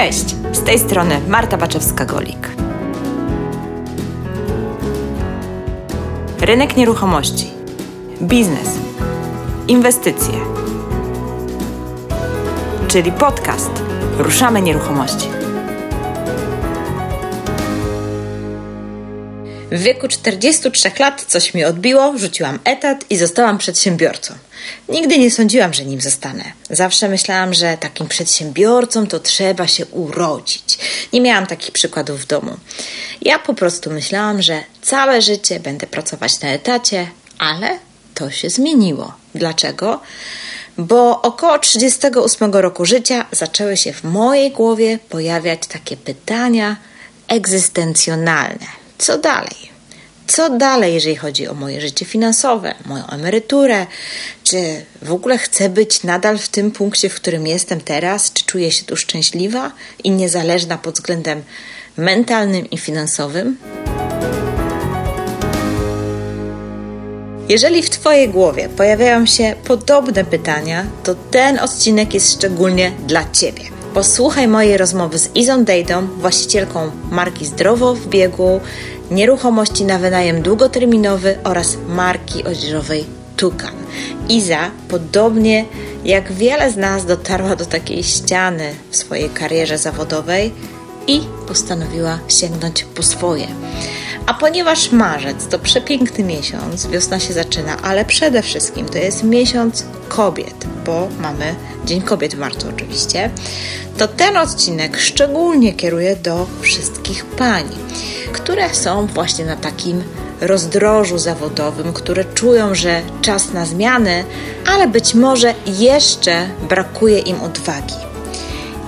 Cześć, z tej strony Marta Baczewska-Golik. Rynek nieruchomości, biznes, inwestycje, czyli podcast Ruszamy Nieruchomości. W wieku 43 lat coś mi odbiło, rzuciłam etat i zostałam przedsiębiorcą. Nigdy nie sądziłam, że nim zostanę. Zawsze myślałam, że takim przedsiębiorcą to trzeba się urodzić. Nie miałam takich przykładów w domu. Ja po prostu myślałam, że całe życie będę pracować na etacie, ale to się zmieniło. Dlaczego? Bo około 38 roku życia zaczęły się w mojej głowie pojawiać takie pytania egzystencjonalne co dalej? Co dalej, jeżeli chodzi o moje życie finansowe, moją emeryturę? Czy w ogóle chcę być nadal w tym punkcie, w którym jestem teraz? Czy czuję się tu szczęśliwa i niezależna pod względem mentalnym i finansowym? Jeżeli w Twojej głowie pojawiają się podobne pytania, to ten odcinek jest szczególnie dla Ciebie. Posłuchaj mojej rozmowy z Izą Dejdą, właścicielką marki Zdrowo w biegu, nieruchomości na wynajem długoterminowy oraz marki odzieżowej Tukan. Iza, podobnie jak wiele z nas, dotarła do takiej ściany w swojej karierze zawodowej i postanowiła sięgnąć po swoje. A ponieważ marzec to przepiękny miesiąc, wiosna się zaczyna, ale przede wszystkim to jest miesiąc kobiet, bo mamy Dzień Kobiet w marcu oczywiście, to ten odcinek szczególnie kieruję do wszystkich pań, które są właśnie na takim rozdrożu zawodowym, które czują, że czas na zmiany, ale być może jeszcze brakuje im odwagi.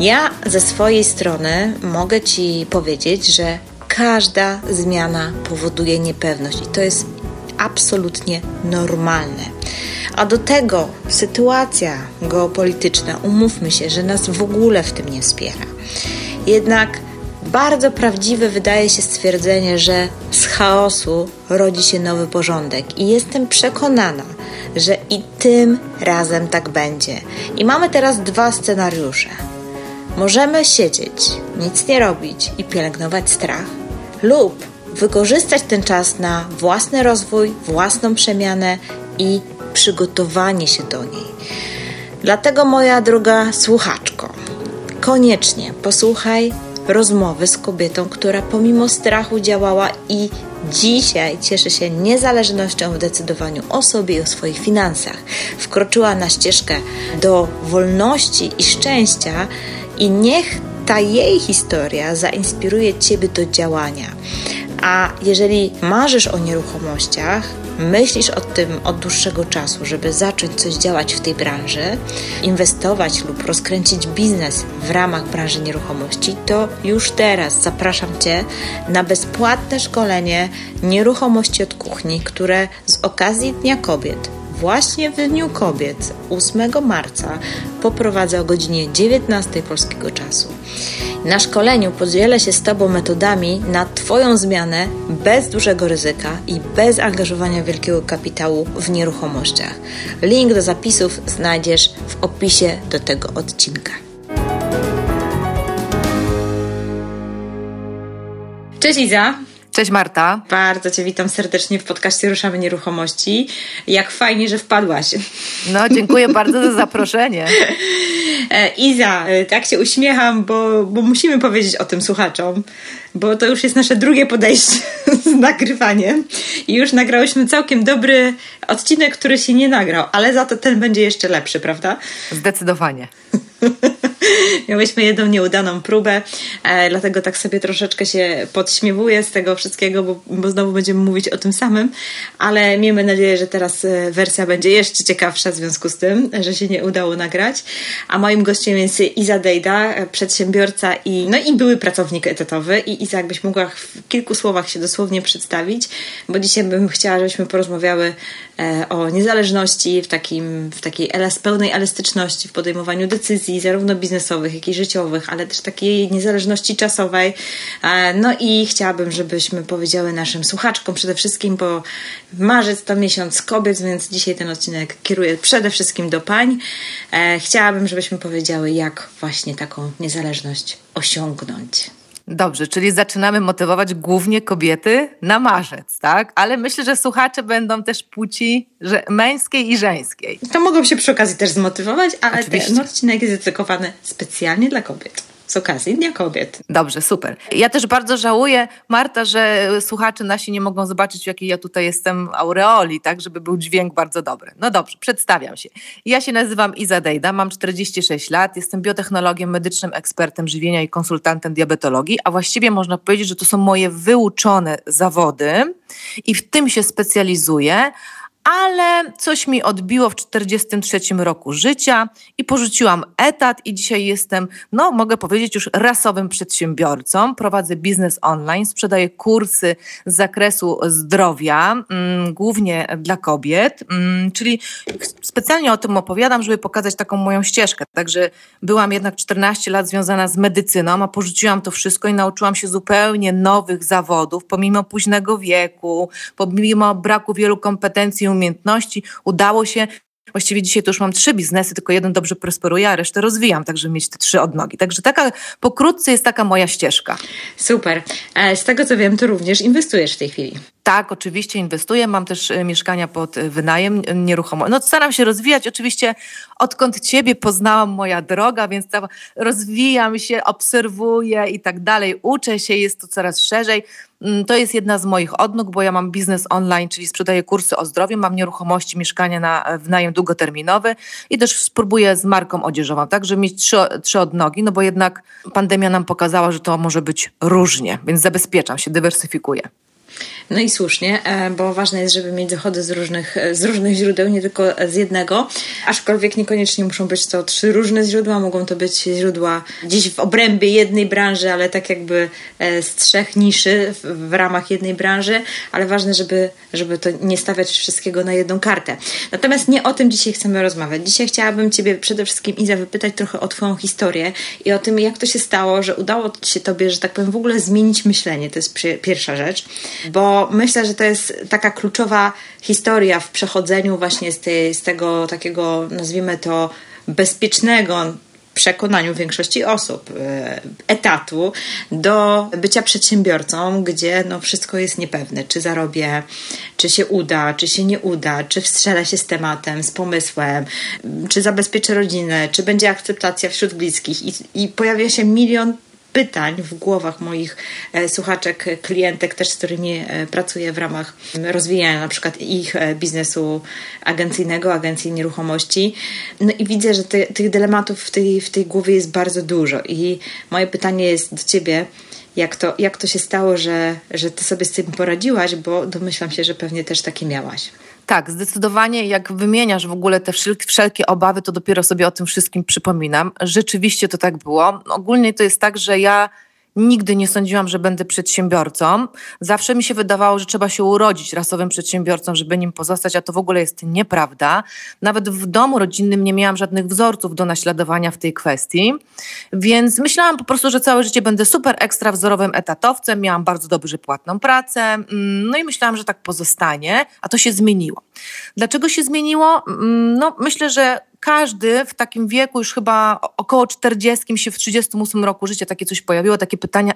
Ja ze swojej strony mogę Ci powiedzieć, że każda zmiana powoduje niepewność i to jest absolutnie normalne. A do tego sytuacja geopolityczna, umówmy się, że nas w ogóle w tym nie wspiera. Jednak bardzo prawdziwe wydaje się stwierdzenie, że z chaosu rodzi się nowy porządek, i jestem przekonana, że i tym razem tak będzie. I mamy teraz dwa scenariusze. Możemy siedzieć, nic nie robić i pielęgnować strach, lub wykorzystać ten czas na własny rozwój, własną przemianę i przygotowanie się do niej. Dlatego, moja droga słuchaczko, koniecznie posłuchaj rozmowy z kobietą, która pomimo strachu działała i dzisiaj cieszy się niezależnością w decydowaniu o sobie i o swoich finansach. Wkroczyła na ścieżkę do wolności i szczęścia i niech ta jej historia zainspiruje Ciebie do działania. A jeżeli marzysz o nieruchomościach, myślisz o tym od dłuższego czasu, żeby zacząć coś działać w tej branży, inwestować lub rozkręcić biznes w ramach branży nieruchomości, to już teraz zapraszam Cię na bezpłatne szkolenie Nieruchomości od kuchni, które z okazji Dnia Kobiet właśnie w Dniu Kobiet 8 marca poprowadzę o godzinie 19 polskiego czasu. Na szkoleniu podzielę się z Tobą metodami na Twoją zmianę bez dużego ryzyka i bez angażowania wielkiego kapitału w nieruchomościach. Link do zapisów znajdziesz w opisie do tego odcinka. Cześć Iza. Cześć Marta. Bardzo Cię witam serdecznie w podcaście Ruszamy Nieruchomości. Jak fajnie, że wpadłaś. No, dziękuję bardzo za zaproszenie. E, Iza, e, tak się uśmiecham, bo, bo musimy powiedzieć o tym słuchaczom, bo to już jest nasze drugie podejście z nagrywaniem i już nagrałyśmy całkiem dobry odcinek, który się nie nagrał, ale za to ten będzie jeszcze lepszy, prawda? Zdecydowanie. Miałyśmy jedną nieudaną próbę, e, dlatego tak sobie troszeczkę się podśmiewuję z tego wszystkiego, bo, bo znowu będziemy mówić o tym samym, ale miejmy nadzieję, że teraz e, wersja będzie jeszcze ciekawsza w związku z tym, że się nie udało nagrać. A moim gościem jest Iza Dejda, e, przedsiębiorca i, no i były pracownik etatowy. I Iza, jakbyś mogła w kilku słowach się dosłownie przedstawić, bo dzisiaj bym chciała, żebyśmy porozmawiały e, o niezależności w, takim, w takiej pełnej elastyczności w podejmowaniu decyzji, zarówno biznesowych, zawodowych, jak i życiowych, ale też takiej niezależności czasowej. E, no i chciałabym, żebyśmy powiedziały naszym słuchaczkom przede wszystkim, bo marzec to miesiąc kobiet, więc dzisiaj ten odcinek kieruję przede wszystkim do pań. E, chciałabym, żebyśmy powiedziały, jak właśnie taką niezależność osiągnąć. Dobrze, czyli zaczynamy motywować głównie kobiety na marzec, tak? Ale myślę, że słuchacze będą też płci że męskiej i żeńskiej. To mogą się przy okazji też zmotywować, ale Oczywiście. ten odcinek jest dedykowany specjalnie dla kobiet z okazji Dnia Kobiet. Dobrze, super. Ja też bardzo żałuję, Marta, że słuchacze nasi nie mogą zobaczyć, w jakiej ja tutaj jestem aureoli, tak, żeby był dźwięk bardzo dobry. No dobrze, przedstawiam się. Ja się nazywam Iza Dejda, mam 46 lat, jestem biotechnologiem medycznym, ekspertem żywienia i konsultantem diabetologii, a właściwie można powiedzieć, że to są moje wyuczone zawody i w tym się specjalizuję, ale coś mi odbiło w 43 roku życia i porzuciłam etat i dzisiaj jestem, no mogę powiedzieć już rasowym przedsiębiorcą. Prowadzę biznes online, sprzedaję kursy z zakresu zdrowia, mm, głównie dla kobiet, mm, czyli specjalnie o tym opowiadam, żeby pokazać taką moją ścieżkę. Także byłam jednak 14 lat związana z medycyną, a porzuciłam to wszystko i nauczyłam się zupełnie nowych zawodów, pomimo późnego wieku, pomimo braku wielu kompetencji umiejętności, udało się. Właściwie dzisiaj to już mam trzy biznesy, tylko jeden dobrze prosperuje, a resztę rozwijam, tak żeby mieć te trzy odnogi. Także taka pokrótce jest taka moja ścieżka. Super. E, z tego co wiem, to również inwestujesz w tej chwili. Tak, oczywiście inwestuję. Mam też e, mieszkania pod e, wynajem nieruchomo. No staram się rozwijać. Oczywiście odkąd Ciebie poznałam, moja droga, więc tam rozwijam się, obserwuję i tak dalej. Uczę się, jest to coraz szerzej. Mm, to jest jedna z moich odnóg, bo ja mam biznes online, czyli sprzedaję kursy o zdrowiu, mam nieruchomości, mieszkania na e, wynajem długoterminowy i też spróbuję z marką odzieżową, tak, żeby mieć trzy, trzy odnogi, no bo jednak pandemia nam pokazała, że to może być różnie, więc zabezpieczam się, dywersyfikuję. No i słusznie, e, bo ważne jest, żeby mieć dochody z różnych, e, z różnych źródeł, nie tylko z jednego, aczkolwiek niekoniecznie muszą być to trzy różne źródła, mogą to być źródła gdzieś w obrębie jednej branży, ale tak jakby e, z trzech niszy w, ramach jednej branży, ale ważne, żeby, żeby to nie stawiać wszystkiego na jedną kartę. Natomiast nie o tym dzisiaj chcemy rozmawiać. Dzisiaj chciałabym Ciebie przede wszystkim, Iza, wypytać trochę o Twoją historię i o tym, jak to się stało, że udało się Tobie, że tak powiem, w ogóle zmienić myślenie. To jest pierwsza rzecz, bo myślę, że to jest taka kluczowa historia w przechodzeniu właśnie z, tej, z tego takiego, nazwijmy to, bezpiecznego przekonaniu większości osób e, etatu do bycia przedsiębiorcą, gdzie no wszystko jest niepewne, czy zarobię, czy się uda, czy się nie uda, czy wstrzelę się z tematem, z pomysłem, czy zabezpieczę rodzinę, czy będzie akceptacja wśród bliskich i, i pojawia się milion pytań w głowach moich e, słuchaczek, klientek, też z którymi e, pracuję w ramach rozwijania na przykład ich e, biznesu agencyjnego, agencji nieruchomości. No i widzę, że te, tych dylematów w tej, w tej głowie jest bardzo dużo. I moje pytanie jest do Ciebie, jak to, jak to się stało, że, że Ty sobie z tym poradziłaś, bo domyślam się, że pewnie też takie miałaś. Tak, zdecydowanie jak wymieniasz w ogóle te wszelkie obawy, to dopiero sobie o tym wszystkim przypominam. Rzeczywiście to tak było. Ogólnie to jest tak, że ja Nigdy nie sądziłam, że będę przedsiębiorcą. Zawsze mi się wydawało, że trzeba się urodzić rasowym przedsiębiorcą, żeby nim pozostać, a to w ogóle jest nieprawda. Nawet w domu rodzinnym nie miałam żadnych wzorców do naśladowania w tej kwestii. Więc myślałam po prostu, że całe życie będę super ekstra wzorowym etatowcem. Miałam bardzo dobrze płatną pracę. Mm, no i myślałam, że tak pozostanie, a to się zmieniło. Dlaczego się zmieniło? Mm, no, myślę, że każdy w takim wieku, już chyba około 40 się w 38 roku życia takie coś pojawiło, takie pytania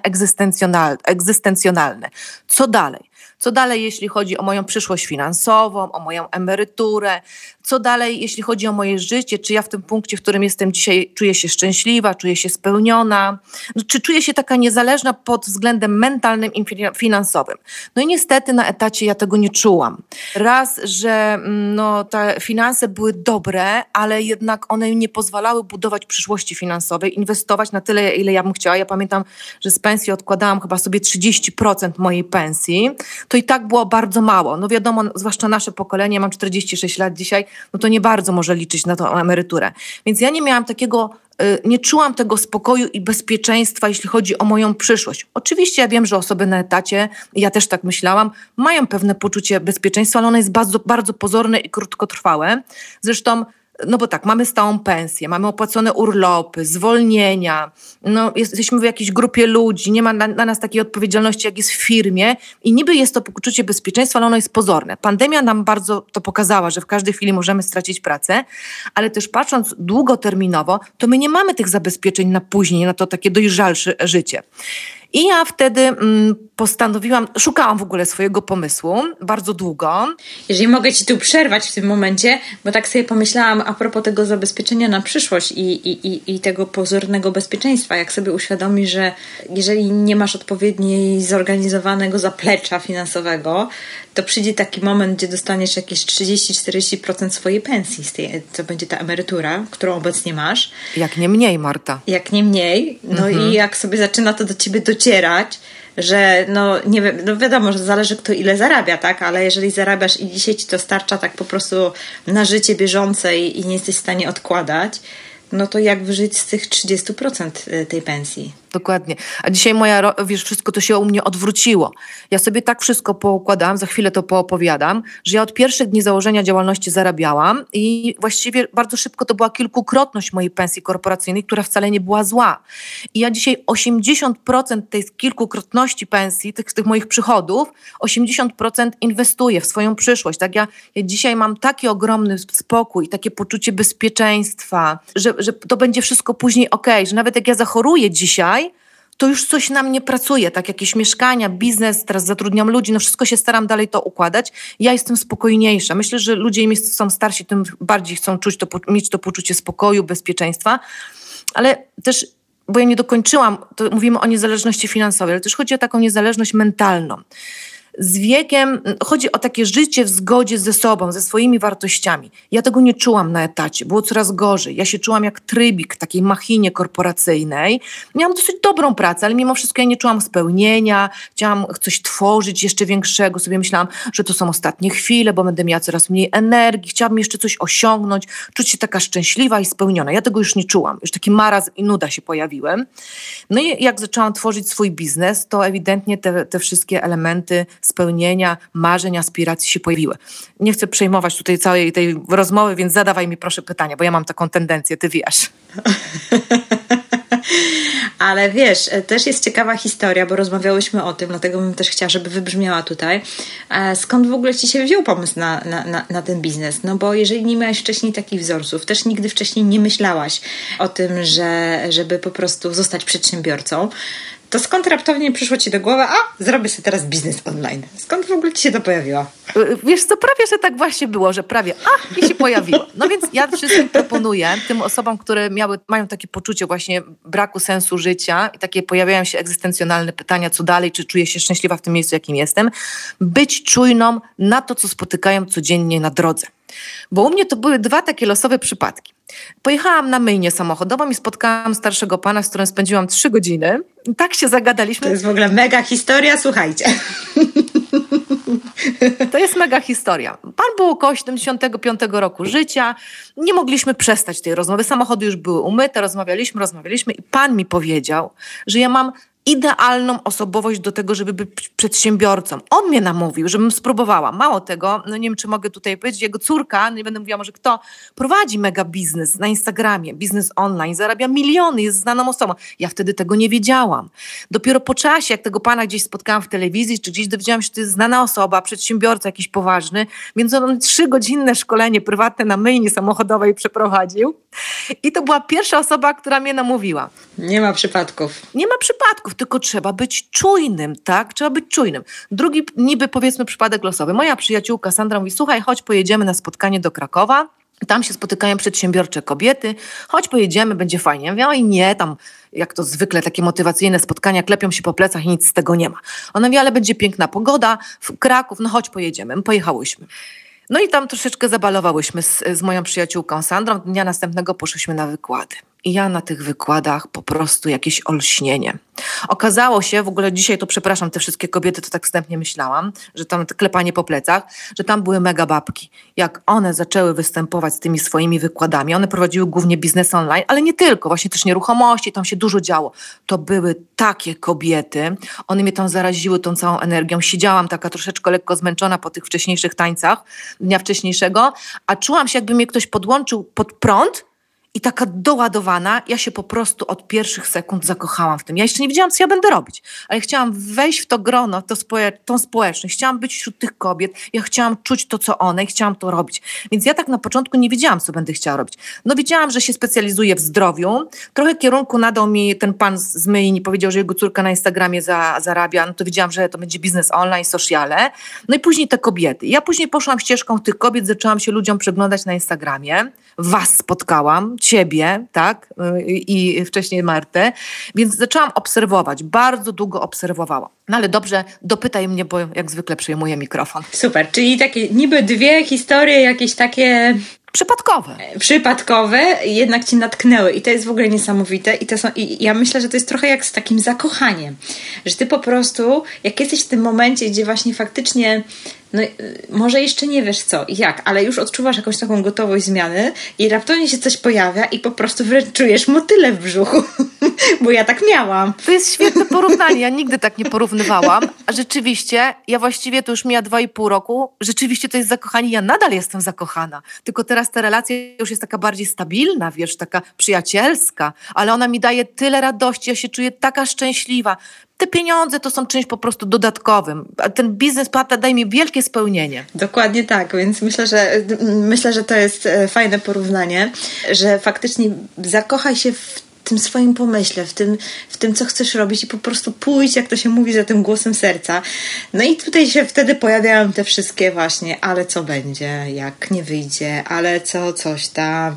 egzystencjonalne. Co dalej? Co dalej, jeśli chodzi o moją przyszłość finansową, o moją emeryturę? Co dalej, jeśli chodzi o moje życie? Czy ja w tym punkcie, w którym jestem dzisiaj, czuję się szczęśliwa, czuję się spełniona? No, czy czuję się taka niezależna pod względem mentalnym i finansowym? No i niestety na etacie ja tego nie czułam. Raz, że mm, no, te finanse były dobre, ale jednak one nie pozwalały budować przyszłości finansowej, inwestować na tyle, ile ja bym chciała. Ja pamiętam, że z pensji odkładałam chyba sobie 30% mojej pensji to i tak było bardzo mało. No wiadomo, zwłaszcza nasze pokolenie, mam 46 lat dzisiaj, no to nie bardzo może liczyć na tą emeryturę. Więc ja nie miałam takiego y, nie czułam tego spokoju i bezpieczeństwa, jeśli chodzi o moją przyszłość. Oczywiście ja wiem, że osoby na etacie, ja też tak myślałam, mają pewne poczucie bezpieczeństwa, ale ono jest bardzo, bardzo pozorne i krótkotrwałe. Zresztą no bo tak, mamy stałą pensję, mamy opłacone urlopy, zwolnienia, no jesteśmy w jakiejś grupie ludzi, nie ma na, na, nas takiej odpowiedzialności, jak jest w firmie i niby jest to poczucie bezpieczeństwa, ale ono jest pozorne. Pandemia nam bardzo to pokazała, że w każdej chwili możemy stracić pracę, ale też patrząc długoterminowo, to my nie mamy tych zabezpieczeń na później, na to takie dojrzalsze życie. I ja wtedy mm, postanowiłam, szukałam w ogóle swojego pomysłu bardzo długo. Jeżeli mogę Ci tu przerwać w tym momencie, bo tak sobie pomyślałam a propos tego zabezpieczenia na przyszłość i, i, i, i tego pozornego bezpieczeństwa, jak sobie uświadomisz, że jeżeli nie masz odpowiedniej zorganizowanego zaplecza finansowego, to przyjdzie taki moment, gdzie dostaniesz jakieś 30-40% swojej pensji, z tej, to będzie ta emerytura, którą obecnie masz. Jak nie mniej, Marta. Jak nie mniej. No mhm. i jak sobie zaczyna to do ciebie docierać, że no nie wiem, no wiadomo, że zależy kto ile zarabia, tak, ale jeżeli zarabiasz i dzisiaj ci to starcza tak po prostu na życie bieżące i, i nie jesteś w stanie odkładać, no to jak wyżyć z tych 30% y, tej pensji? Dokładnie. A dzisiaj moja, wiesz, wszystko to się u mnie odwróciło. Ja sobie tak wszystko poukładałam, za chwilę to poopowiadam, że ja od pierwszych dni założenia działalności zarabiałam i właściwie bardzo szybko to była kilkukrotność mojej pensji korporacyjnej, która wcale nie była zła. I ja dzisiaj 80% tej kilkukrotności pensji, tych, tych moich przychodów, 80% inwestuję w swoją przyszłość. Tak ja, ja dzisiaj mam taki ogromny spokój, takie poczucie bezpieczeństwa, że, że to będzie wszystko później ok, że nawet jak ja zachoruję dzisiaj, to już coś na mnie pracuje, tak jakieś mieszkania, biznes, teraz zatrudniam ludzi, no wszystko się staram dalej to układać. Ja jestem spokojniejsza. Myślę, że ludzie im są starsi, tym bardziej chcą czuć to, mieć to poczucie spokoju, bezpieczeństwa, ale też bo ja nie dokończyłam, to mówimy o niezależności finansowej, ale też chodzi o taką niezależność mentalną z wiekiem chodzi o takie życie w zgodzie ze sobą, ze swoimi wartościami. Ja tego nie czułam na etacie, było coraz gorzej. Ja się czułam jak trybik takiej machinie korporacyjnej. Miałam dosyć dobrą pracę, ale mimo wszystko ja nie czułam spełnienia, chciałam coś tworzyć jeszcze większego. Sobie myślałam, że to są ostatnie chwile, bo będę miała coraz mniej energii, chciałabym jeszcze coś osiągnąć, czuć się taka szczęśliwa i spełniona. Ja tego już nie czułam. Już taki marazm i nuda się pojawiłem. No i jak zaczęłam tworzyć swój biznes, to ewidentnie te, te wszystkie elementy spełnienia, marzeń, aspiracji się pojawiły. Nie chcę przejmować tutaj całej tej rozmowy, więc zadawaj mi proszę pytania, bo ja mam taką tendencję, ty wiesz. Ale wiesz, też jest ciekawa historia, bo rozmawiałyśmy o tym, dlatego bym też chciała, żeby wybrzmiała tutaj. E, skąd w ogóle ci się wziął pomysł na, na, na, na ten biznes? No bo jeżeli nie miałaś wcześniej takich wzorców, też nigdy wcześniej nie myślałaś o tym, że, żeby po prostu zostać przedsiębiorcą, to skąd raptownie przyszło Ci do głowy, a zrobię sobie teraz biznes online? Skąd w ogóle Ci się to pojawiło? Wiesz co, prawie, że tak właśnie było, że prawie, a, i się pojawiło. No więc ja wszystkim proponuję, tym osobom, które miały, mają takie poczucie właśnie braku sensu życia i takie pojawiają się egzystencjonalne pytania, co dalej, czy czuję się szczęśliwa w tym miejscu, jakim jestem, być czujną na to, co spotykają codziennie na drodze. Bo u mnie to były dwa takie losowe przypadki. Pojechałam na myjnię samochodową i spotkałam starszego pana, z którym spędziłam trzy godziny. Tak się zagadaliśmy. To jest w ogóle mega historia, słuchajcie. To jest mega historia. Pan był około 75 roku życia. Nie mogliśmy przestać tej rozmowy. Samochody już były umyte, rozmawialiśmy, rozmawialiśmy i pan mi powiedział, że ja mam idealną osobowość do tego, żeby być przedsiębiorcą. On mnie namówił, żebym spróbowała. Mało tego, no nie wiem, czy mogę tutaj powiedzieć, jego córka, nie będę mówiła może kto, prowadzi mega biznes na Instagramie, biznes online, zarabia miliony, jest znaną osobą. Ja wtedy tego nie wiedziałam. Dopiero po czasie, jak tego pana gdzieś spotkałam w telewizji, czy gdzieś dowiedziałam się, że to jest znana osoba, przedsiębiorca jakiś poważny, więc on trzygodzinne szkolenie prywatne na myjni samochodowej przeprowadził. I to była pierwsza osoba, która mnie namówiła. Nie ma przypadków. Nie ma przypadków tylko trzeba być czujnym, tak? Trzeba być czujnym. Drugi niby powiedzmy przypadek losowy. Moja przyjaciółka Sandra mówi, słuchaj, chodź pojedziemy na spotkanie do Krakowa. Tam się spotykają przedsiębiorcze kobiety. Chodź, pojedziemy, będzie fajnie. Ja mówię, nie, tam jak to zwykle takie motywacyjne spotkania, klepią się po plecach i nic z tego nie ma. Ona mówi, ale będzie piękna pogoda, w Kraków, no chodź, pojedziemy. My pojechałyśmy. No i tam troszeczkę zabalowałyśmy z, z moją przyjaciółką Sandrą. Dnia następnego poszłyśmy na wykłady. I ja na tych wykładach po prostu jakieś olśnienie. Okazało się, w ogóle dzisiaj to przepraszam, te wszystkie kobiety, to tak wstępnie myślałam, że tam klepanie po plecach, że tam były mega babki. Jak one zaczęły występować z tymi swoimi wykładami, one prowadziły głównie biznes online, ale nie tylko, właśnie też nieruchomości, tam się dużo działo. To były takie kobiety, one mnie tam zaraziły tą całą energią. Siedziałam taka troszeczkę lekko zmęczona po tych wcześniejszych tańcach dnia wcześniejszego, a czułam się, jakby mnie ktoś podłączył pod prąd i taka doładowana, ja się po prostu od pierwszych sekund zakochałam w tym. Ja jeszcze nie wiedziałam, co ja będę robić, ale chciałam wejść w to grono, to społecz tą społeczność. Chciałam być wśród tych kobiet, ja chciałam czuć to, co one i chciałam to robić. Więc ja tak na początku nie wiedziałam, co będę chciała robić. No wiedziałam, że się specjalizuję w zdrowiu. Trochę kierunku nadał mi ten pan z myjni, powiedział, że jego córka na Instagramie za, zarabia. No to wiedziałam, że to będzie biznes online, sociale. No i później te kobiety. Ja później poszłam ścieżką tych kobiet, zaczęłam się ludziom przeglądać na Instagramie. Was spotkałam, ciebie, tak, i wcześniej Martę, więc zaczęłam obserwować, bardzo długo obserwowałam. No ale dobrze, dopytaj mnie, bo jak zwykle przejmuję mikrofon. Super, czyli takie niby dwie historie, jakieś takie przypadkowe. Przypadkowe, jednak ci natknęły i to jest w ogóle niesamowite i to są, i ja myślę, że to jest trochę jak z takim zakochaniem, że ty po prostu, jak jesteś w tym momencie, gdzie właśnie faktycznie no może jeszcze nie wiesz co i jak, ale już odczuwasz jakąś taką gotowość zmiany i raptownie się coś pojawia i po prostu wręcz czujesz motyle w brzuchu, bo ja tak miałam. To jest świetne porównanie, ja nigdy tak nie porównywałam, a rzeczywiście, ja właściwie to już mija dwa i pół roku, rzeczywiście to jest zakochanie, ja nadal jestem zakochana, tylko teraz ta relacja już jest taka bardziej stabilna, wiesz, taka przyjacielska, ale ona mi daje tyle radości, ja się czuję taka szczęśliwa te pieniądze to są czymś po prostu dodatkowym. Ten biznes plata daje mi wielkie spełnienie. Dokładnie tak, więc myślę, że myślę, że to jest e, fajne porównanie, że faktycznie zakochaj się w tym swoim pomyśle, w tym, w tym, co chcesz robić i po prostu pójść, jak to się mówi, za tym głosem serca. No i tutaj się wtedy pojawiają te wszystkie właśnie, ale co będzie, jak nie wyjdzie, ale co, coś tam.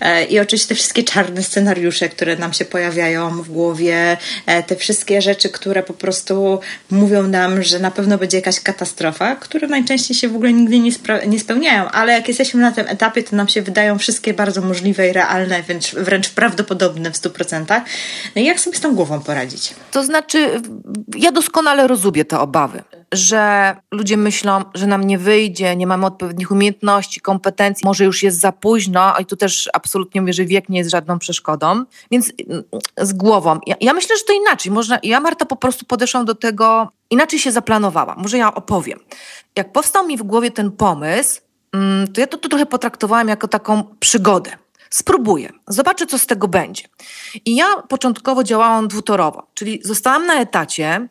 E, I oczywiście te wszystkie czarne scenariusze, które nam się pojawiają w głowie, e, te wszystkie rzeczy, które po prostu mówią nam, że na pewno będzie jakaś katastrofa, które najczęściej się w ogóle nigdy nie, nie spełniają, ale jak jesteśmy na tym etapie, to nam się wydają wszystkie bardzo możliwe i realne, wręcz, wręcz prawdopodobne w 100%. No i jak sobie z tą głową poradzić? To znaczy, ja doskonale rozumiem te obawy, że ludzie myślą, że nam nie wyjdzie, nie mamy odpowiednich umiejętności, kompetencji, może już jest za późno, i tu też absolutnie mówię, że wiek nie jest żadną przeszkodą, więc mm, z głową. Ja, ja myślę, że to inaczej. Można, ja, Marta, po prostu podeszłam do tego, inaczej się zaplanowałam. Może ja opowiem. Jak powstał mi w głowie ten pomysł, mm, to ja to, to trochę potraktowałam jako taką przygodę. Spróbuję, zobaczę, co z tego będzie. I ja początkowo działałam dwutorowo, czyli zostałam na etacie,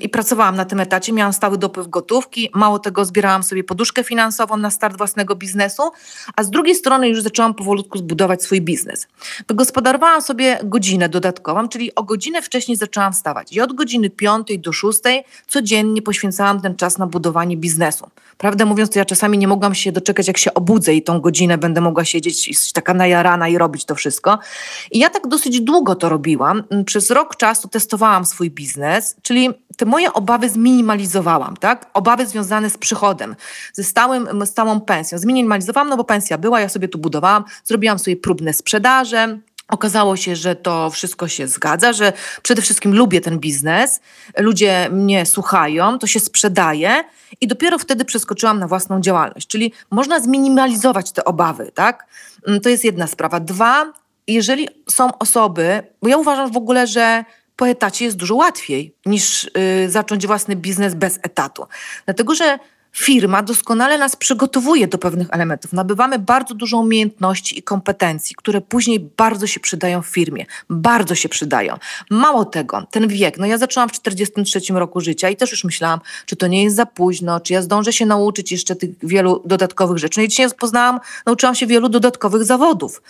i pracowałam na tym etacie, miałam stały dopływ gotówki, mało tego zbierałam sobie poduszkę finansową na start własnego biznesu, a z drugiej strony już zaczęłam powolutku zbudować swój biznes. Wygospodarowałam sobie godzinę dodatkową, czyli o godzinę wcześniej zaczęłam wstawać i od godziny 5 do 6 codziennie poświęcałam ten czas na budowanie biznesu. Prawdę mówiąc, to ja czasami nie mogłam się doczekać, jak się obudzę i tą godzinę będę mogła siedzieć i taka najarana i robić to wszystko. I ja tak dosyć długo to robiłam. Przez rok czasu testowałam swój biznes, czyli te moje obawy zminimalizowałam, tak? Obawy związane z przychodem, ze stałym, stałą pensją. Zminimalizowałam, no bo pensja była, ja sobie tu budowałam, zrobiłam sobie próbne sprzedaże, Okazało się, że to wszystko się zgadza, że przede wszystkim lubię ten biznes, ludzie mnie słuchają, to się sprzedaje i dopiero wtedy przeskoczyłam na własną działalność. Czyli można zminimalizować te obawy, tak? Mm, to jest jedna sprawa. Dwa, jeżeli są osoby, bo ja uważam w ogóle, że po etacie jest dużo łatwiej niż y, zacząć własny biznes bez etatu. Dlatego, że firma doskonale nas przygotowuje do pewnych elementów. Nabywamy bardzo dużo umiejętności i kompetencji, które później bardzo się przydają w firmie. Bardzo się przydają. Mało tego, ten wiek, no ja zaczęłam w 43 roku życia i też już myślałam, czy to nie jest za późno, czy ja zdążę się nauczyć jeszcze tych wielu dodatkowych rzeczy. No i dzisiaj poznałam, nauczyłam się wielu dodatkowych zawodów.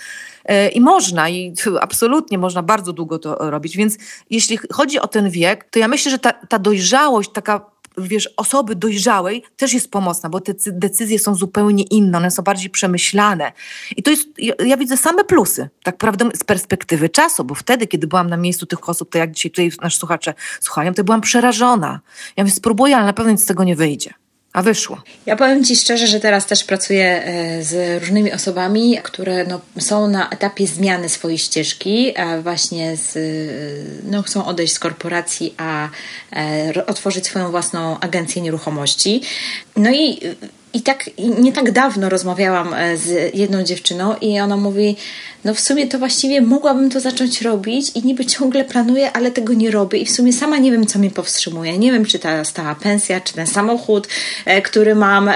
E, I można, i absolutnie można bardzo długo to robić. Więc jeśli chodzi o ten wiek, to ja myślę, że ta, ta dojrzałość, taka wiesz, osoby dojrzałej też jest pomocna, bo te decyzje są zupełnie inne, one są bardziej przemyślane. I to jest, ja, widzę same plusy, tak prawdę z perspektywy czasu, bo wtedy, kiedy byłam na miejscu tych osób, to jak dzisiaj tutaj nasz słuchacze słuchają, to byłam przerażona. Ja mówię, spróbuję, ale na pewno nic z tego nie wyjdzie. A wyszło. Ja powiem Ci szczerze, że teraz też pracuję e, z różnymi osobami, które no, są na etapie zmiany swojej ścieżki, właśnie z, no, chcą odejść z korporacji, a e, otworzyć swoją własną agencję nieruchomości. No i i tak nie tak dawno rozmawiałam e, z jedną dziewczyną i ona mówi, no w sumie to właściwie mogłabym to zacząć robić i niby ciągle planuję, ale tego nie robię i w sumie sama nie wiem, co mnie powstrzymuje. Nie wiem, czy ta stała pensja, czy ten samochód, e, który mam e,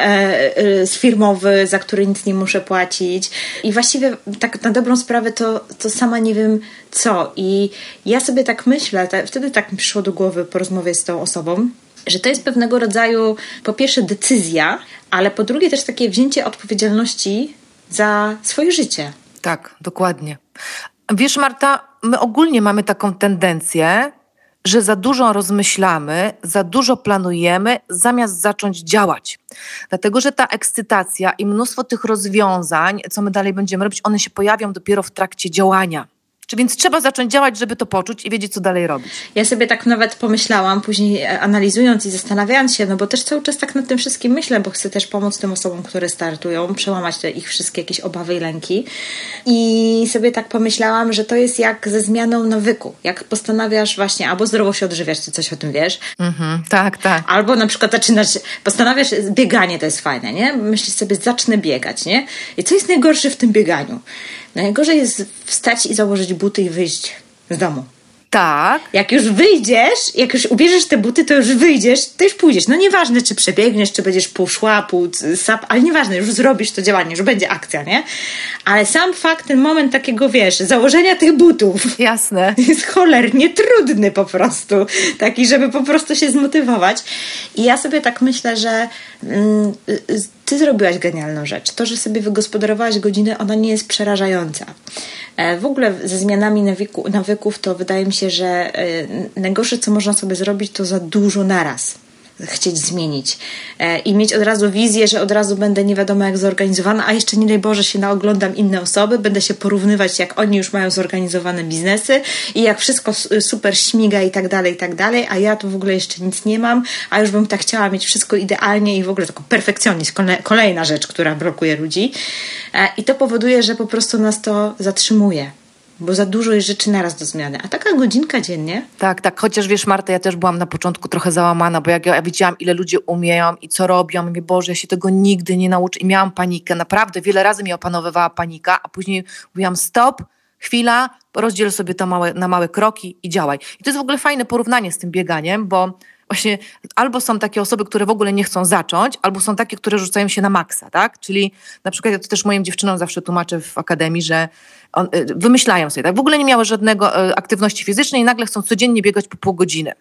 z firmowy, za który nic nie muszę płacić. I właściwie tak na dobrą sprawę to, to sama nie wiem co. I ja sobie tak myślę, wtedy tak mi przyszło do głowy po rozmowie z tą osobą, że to jest pewnego rodzaju, po pierwsze, decyzja, ale po drugie też takie wzięcie odpowiedzialności za swoje życie. Tak, dokładnie. Wiesz, Marta, my ogólnie mamy taką tendencję, że za dużo rozmyślamy, za dużo planujemy, zamiast zacząć działać. Dlatego, że ta ekscytacja i mnóstwo tych rozwiązań, co my dalej będziemy robić, one się pojawią dopiero w trakcie działania. Czy więc trzeba zacząć działać, żeby to poczuć i wiedzieć, co dalej robić? Ja sobie tak nawet pomyślałam, później e, analizując i zastanawiając się, no bo też cały czas tak nad tym wszystkim myślę, bo chcę też pomóc tym osobom, które startują, przełamać te ich wszystkie jakieś obawy i lęki. I sobie tak pomyślałam, że to jest jak ze zmianą nawyku. Jak postanawiasz właśnie albo zdrowo się odżywiać, ty coś o tym wiesz. Mhm, tak, tak. Albo na przykład zaczynasz, postanawiasz, bieganie to jest fajne, nie? Myślisz sobie, zacznę biegać, nie? I co jest najgorsze w tym bieganiu? Najgorzej jest wstać i założyć buty i wyjść z domu. Tak. Jak już wyjdziesz, jak już ubierzesz te buty, to już wyjdziesz, to już pójdziesz. No nieważne, czy przebiegniesz, czy będziesz pół szła, pół sap, ale nieważne, już zrobisz to działanie, już będzie akcja, nie? Ale sam fakt, ten moment takiego, wiesz, założenia tych butów. Jasne. Jest cholernie trudny po prostu. Taki, żeby po prostu się zmotywować. I ja sobie tak myślę, że mm, ty zrobiłaś genialną rzecz. To, że sobie wygospodarowałaś godzinę, ona nie jest przerażająca. E, w ogóle ze zmianami nawyku, nawyków to wydaje mi się, że e, najgorsze, co można sobie zrobić, to za dużo naraz chcieć zmienić e, i mieć od razu wizję, że od razu będę nie wiadomo jak zorganizowana, a jeszcze nie daj Boże się naoglądam inne osoby, będę się porównywać jak oni już mają zorganizowane biznesy i jak wszystko super śmiga i tak dalej, i tak dalej, a ja tu w ogóle jeszcze nic nie mam, a już bym tak chciała mieć wszystko idealnie i w ogóle tylko perfekcjonizm, kolejna rzecz, która blokuje ludzi e, i to powoduje, że po prostu nas to zatrzymuje bo za dużo jest rzeczy naraz do zmiany. A taka godzinka dziennie? Tak, tak. Chociaż wiesz, Marta, ja też byłam na początku trochę załamana, bo jak ja widziałam, ile ludzie umieją i co robią, mówię, Boże, ja się tego nigdy nie nauczę. I miałam panikę. Naprawdę wiele razy mnie opanowywała panika, a później mówiłam stop, chwila, rozdziel sobie to małe, na małe kroki i działaj. I to jest w ogóle fajne porównanie z tym bieganiem, bo właśnie albo są takie osoby, które w ogóle nie chcą zacząć, albo są takie, które rzucają się na maksa, tak? Czyli na przykład ja to też moim dziewczynom zawsze tłumaczę w akademii, że on, y, wymyślają sobie, tak? W ogóle nie miały żadnego y, aktywności fizycznej i nagle chcą codziennie biegać po pół godziny.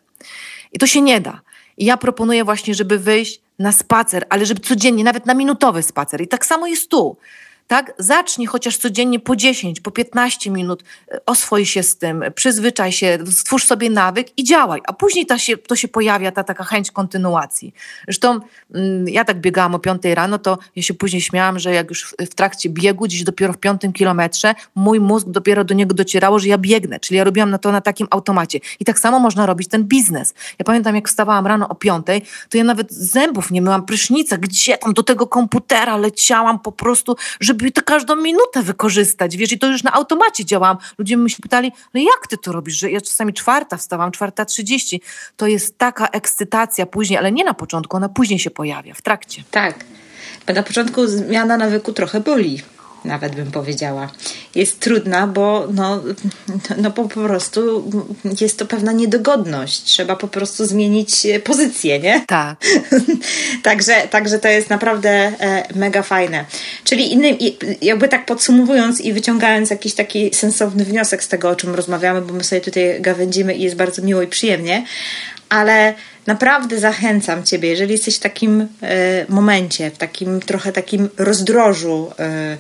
I to się nie da. I ja proponuję właśnie, żeby wyjść na spacer, ale żeby codziennie, nawet na minutowy spacer. I tak samo jest tu tak? Zacznij chociaż codziennie po 10, po 15 minut, e, oswoj się z tym, przyzwyczaj się, stwórz sobie nawyk i działaj, a później ta się, to się pojawia ta taka chęć kontynuacji. Zresztą mm, ja tak biegałam o 5 rano, to ja się później śmiałam, że jak już w trakcie biegu, gdzieś dopiero w piątym kilometrze, mój mózg dopiero do niego docierało, że ja biegnę, czyli ja robiłam na to na takim automacie. I tak samo można robić ten biznes. Ja pamiętam, jak wstawałam rano o 5, to ja nawet zębów nie myłam, prysznica, gdzie tam do tego komputera leciałam po prostu, żeby żeby to każdą minutę wykorzystać, wiesz, i to już na automacie działałam. Ludzie mi się pytali, no jak ty to robisz, że ja czasami czwarta wstawam, czwarta trzydzieści. To jest taka ekscytacja później, ale nie na początku, ona później się pojawia, w trakcie. Tak, bo na początku zmiana nawyku trochę boli nawet bym powiedziała. Jest trudna, bo no, no po prostu jest to pewna niedogodność. Trzeba po prostu zmienić pozycję, nie? Tak. także, także to jest naprawdę e, mega fajne. Czyli innym, jakby tak podsumowując i wyciągając jakiś taki sensowny wniosek z tego, o czym rozmawiamy, bo my sobie tutaj gawędzimy i jest bardzo miło i przyjemnie, ale naprawdę zachęcam Ciebie, jeżeli jesteś w takim y, momencie, w takim trochę takim rozdrożu, y,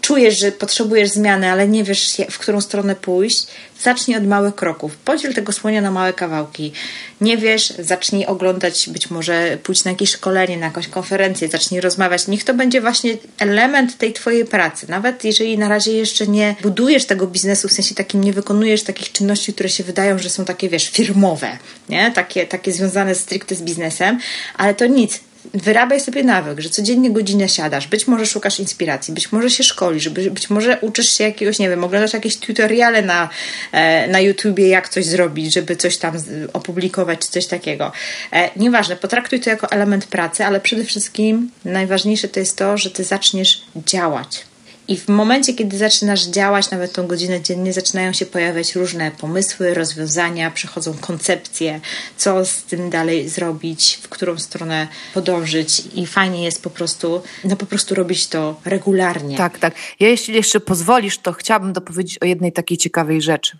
czujesz, że potrzebujesz zmiany, ale nie wiesz, w którą stronę pójść, zacznij od małych kroków. Podziel tego słonia na małe kawałki. Nie wiesz, zacznij oglądać, być może pójść na jakieś szkolenie, na jakąś konferencję, zacznij rozmawiać. Niech to będzie właśnie element tej Twojej pracy. Nawet jeżeli na razie jeszcze nie budujesz tego biznesu, w sensie takim nie wykonujesz takich czynności, które się wydają, że są takie, wiesz, firmowe, nie? Takie, takie związane stricte z biznesem, ale to nic. wyrabiaj sobie nawyk, że codziennie godzinę siadasz, być może szukasz inspiracji, być może się szkolisz, być może uczysz się jakiegoś, nie wiem, oglądasz jakieś tutoriale na, e, na YouTubie, jak coś zrobić, żeby coś tam opublikować, czy coś takiego. E, nieważne, potraktuj to jako element pracy, ale przede wszystkim najważniejsze to jest to, że ty zaczniesz działać. I w momencie, kiedy zaczynasz działać, nawet tą godzinę dziennie, zaczynają się pojawiać różne pomysły, rozwiązania, przychodzą koncepcje, co z tym dalej zrobić, w którą stronę podążyć. I fajnie jest po prostu, no po prostu robić to regularnie. Tak, tak. Ja jeśli jeszcze pozwolisz, to chciałabym dopowiedzieć o jednej takiej ciekawej rzeczy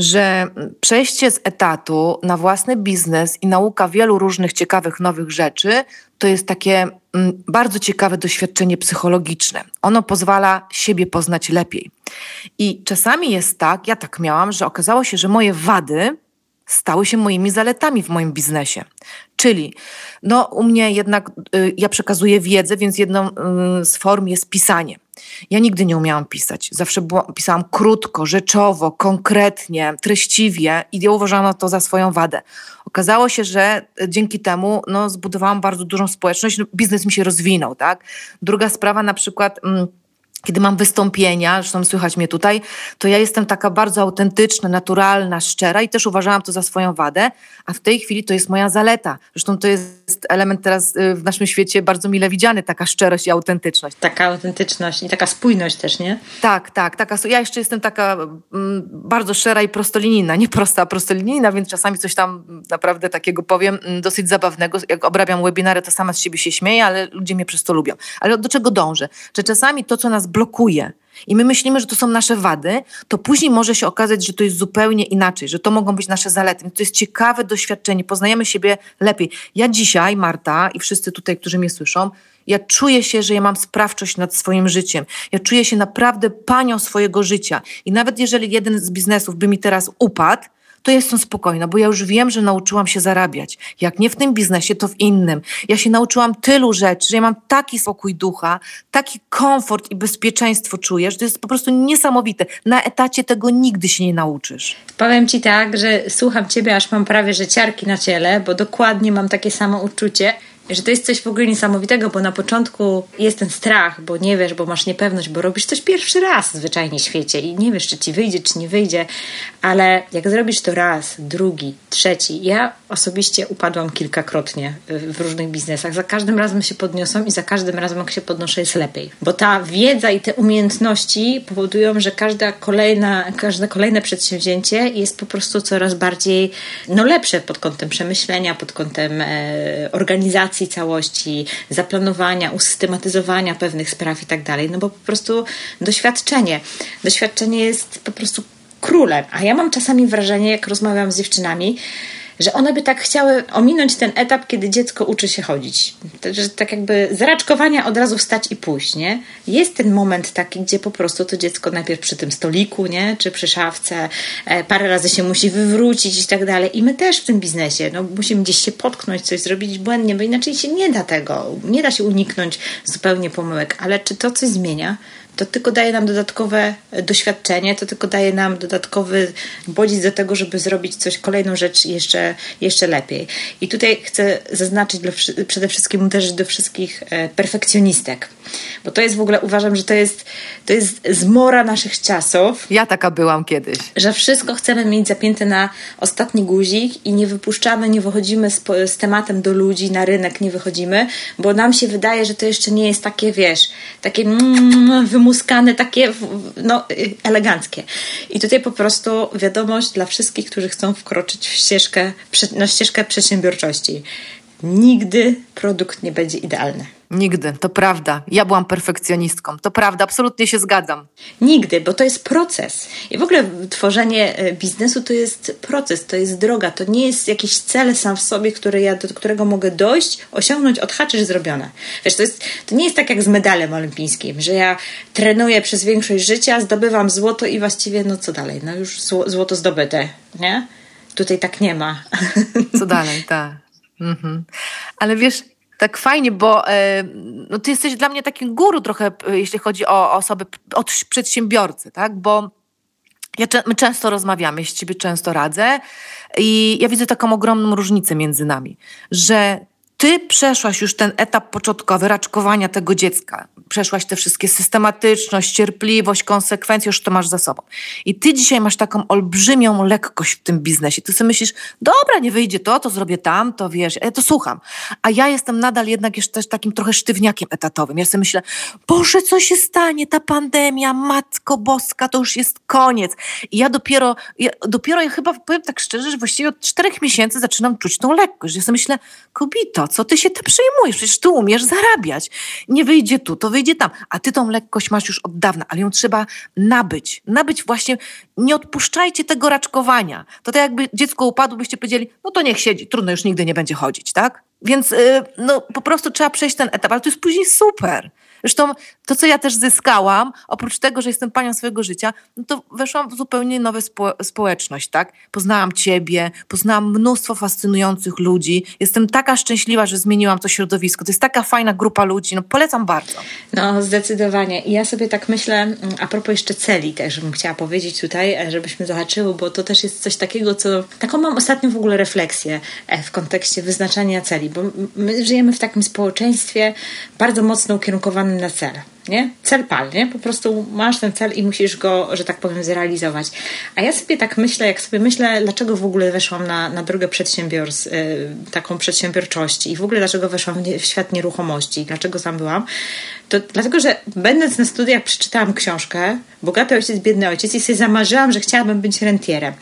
że przejście z etatu na własny biznes i nauka wielu różnych ciekawych nowych rzeczy to jest takie mm, bardzo ciekawe doświadczenie psychologiczne. Ono pozwala siebie poznać lepiej. I czasami jest tak, ja tak miałam, że okazało się, że moje wady stały się moimi zaletami w moim biznesie. Czyli no, u mnie jednak y, ja przekazuję wiedzę, więc jedną y, z form jest pisanie. Ja nigdy nie umiałam pisać. Zawsze pisałam krótko, rzeczowo, konkretnie, treściwie i ja uważałam to za swoją wadę. Okazało się, że dzięki temu no, zbudowałam bardzo dużą społeczność, no, biznes mi się rozwinął. Tak? Druga sprawa na przykład... Mm, kiedy mam wystąpienia, zresztą słychać mnie tutaj, to ja jestem taka bardzo autentyczna, naturalna, szczera i też uważałam to za swoją wadę, a w tej chwili to jest moja zaleta. Zresztą to jest element teraz y, w naszym świecie bardzo mile widziany, taka szczerość i autentyczność. Taka autentyczność i taka spójność też, nie? Tak, tak. Taka, ja jeszcze jestem taka mm, bardzo szczera i prostolinijna. Nie prosta, a prostolinijna, więc czasami coś tam naprawdę takiego powiem, mm, dosyć zabawnego. Jak obrabiam webinary, to sama z siebie się śmieję, ale ludzie mnie przez to lubią. Ale do czego dążę? Że czasami to, co nas blokuje i my myślimy, że to są nasze wady, to później może się okazać, że to jest zupełnie inaczej, że to mogą być nasze zalety. To jest ciekawe doświadczenie, poznajemy siebie lepiej. Ja dzisiaj, Marta i wszyscy tutaj, którzy mnie słyszą, ja czuję się, że ja mam sprawczość nad swoim życiem. Ja czuję się naprawdę panią swojego życia. I nawet jeżeli jeden z biznesów by mi teraz upadł, to jestem spokojna, bo ja już wiem, że nauczyłam się zarabiać. Jak nie w tym biznesie, to w innym. Ja się nauczyłam tylu rzeczy, że ja mam taki spokój ducha, taki komfort i bezpieczeństwo czuję, że to jest po prostu niesamowite. Na etacie tego nigdy się nie nauczysz. Powiem Ci tak, że słucham Ciebie, aż mam prawie że ciarki na ciele, bo dokładnie mam takie samo uczucie że to jest coś w ogóle niesamowitego, bo na początku jest ten strach, bo nie wiesz, bo masz niepewność, bo robisz coś pierwszy raz zwyczajnie w świecie i nie wiesz, czy ci wyjdzie, czy nie wyjdzie, ale jak zrobisz to raz, drugi, trzeci, ja osobiście upadłam kilkakrotnie w różnych biznesach. Za każdym razem się podniosłam i za każdym razem, jak się podnoszę, jest lepiej. Bo ta wiedza i te umiejętności powodują, że każda kolejna, każde kolejne przedsięwzięcie jest po prostu coraz bardziej no, lepsze pod kątem przemyślenia, pod kątem e, organizacji całości, zaplanowania, usystematyzowania pewnych spraw i tak dalej. No bo po prostu doświadczenie. Doświadczenie jest po prostu królem. A ja mam czasami wrażenie, jak rozmawiam z dziewczynami, że one by tak chciały ominąć ten etap, kiedy dziecko uczy się chodzić. Że tak jakby zaraczkowania od razu wstać i pójść, nie? Jest ten moment taki, gdzie po prostu to dziecko najpierw przy tym stoliku, nie? Czy przy szafce, e, parę razy się musi wywrócić i tak dalej. I my też w tym biznesie, no musimy gdzieś się potknąć, coś zrobić błędnie, bo inaczej się nie da tego. Nie da się uniknąć zupełnie pomyłek. Ale czy to coś zmienia? To tylko daje nam dodatkowe doświadczenie, to tylko daje nam dodatkowy bodziec do tego, żeby zrobić coś, kolejną rzecz jeszcze, jeszcze lepiej. I tutaj chcę zaznaczyć przede wszystkim uderzyć do wszystkich e, perfekcjonistek, bo to jest w ogóle, uważam, że to jest, to jest zmora naszych czasów. Ja taka byłam kiedyś. Że wszystko chcemy mieć zapięte na ostatni guzik i nie wypuszczamy, nie wychodzimy z, z tematem do ludzi, na rynek nie wychodzimy, bo nam się wydaje, że to jeszcze nie jest takie, wiesz, takie mm, wymuskane, takie no, eleganckie. I tutaj po prostu wiadomość dla wszystkich, którzy chcą wkroczyć w ścieżkę, na ścieżkę przedsiębiorczości. Nigdy produkt nie będzie idealny. Nigdy, to prawda. Ja byłam perfekcjonistką. To prawda, absolutnie się zgadzam. Nigdy, bo to jest proces. I w ogóle tworzenie e, biznesu to jest proces, to jest droga. To nie jest jakiś cel sam w sobie, który ja, do którego mogę dojść, osiągnąć, odhaczyć, zrobione. Wiesz, to, jest, to nie jest tak jak z medalem olimpijskim, że ja trenuję przez większość życia, zdobywam złoto i właściwie, no co dalej? No już złoto zdobyte, nie? Tutaj tak nie ma. Co dalej, tak. Mhm. Ale wiesz, tak fajnie, bo e, no, ty jesteś dla mnie takim guru trochę, e, jeśli chodzi o osoby, o przedsiębiorcy, tak? Bo ja, my często rozmawiamy, ja ciebie często radzę i ja widzę taką ogromną różnicę między nami, że ty przeszłaś już ten etap początkowy raczkowania tego dziecka. Przeszłaś te wszystkie systematyczność, cierpliwość, konsekwencje, już to masz za sobą. I ty dzisiaj masz taką olbrzymią lekkość w tym biznesie. Ty sobie myślisz, dobra, nie wyjdzie to, to zrobię tam, to wiesz, ja to słucham. A ja jestem nadal jednak jeszcze też takim trochę sztywniakiem etatowym. Ja sobie myślę, Boże, co się stanie? Ta pandemia, Matko Boska, to już jest koniec. I ja dopiero, ja dopiero ja chyba powiem tak szczerze, że właściwie od czterech miesięcy zaczynam czuć tą lekkość. Ja sobie myślę, kobito, co ty się tym przejmujesz? Przecież ty umiesz zarabiać. Nie wyjdzie tu, to wyjdzie tam. A ty tą lekkość masz już od dawna, ale ją trzeba nabyć. Nabyć właśnie, nie odpuszczajcie tego raczkowania. To tak jakby dziecko upadło, byście powiedzieli, no to niech siedzi, trudno, już nigdy nie będzie chodzić, tak? Więc yy, no, po prostu trzeba przejść ten etap, ale to jest później super. Zresztą to, co ja też zyskałam, oprócz tego, że jestem panią swojego życia, no to weszłam w zupełnie nową spo społeczność, tak? Poznałam ciebie, poznałam mnóstwo fascynujących ludzi. Jestem taka szczęśliwa, że zmieniłam to środowisko. To jest taka fajna grupa ludzi. No polecam bardzo. No, zdecydowanie. I ja sobie tak myślę, mm, a propos jeszcze celi też, żebym chciała powiedzieć tutaj, e, żebyśmy zahaczyły, bo to też jest coś takiego, co... Taką mam ostatnio w ogóle refleksję e, w kontekście wyznaczania celi, bo my żyjemy w takim społeczeństwie bardzo mocno ukierunkowanym na cel. Nie? Cel pal, nie? Po prostu masz ten cel i musisz go, że tak powiem, zrealizować. A ja sobie tak myślę, jak sobie myślę, dlaczego w ogóle weszłam na, na drogę przedsiębiorstw, yy, taką przedsiębiorczości i w ogóle dlaczego weszłam w, świat nieruchomości, dlaczego tam byłam, to dlatego, że będąc na studiach przeczytałam książkę Bogaty ojciec, biedny ojciec i sobie zamarzyłam, że chciałabym być rentierem.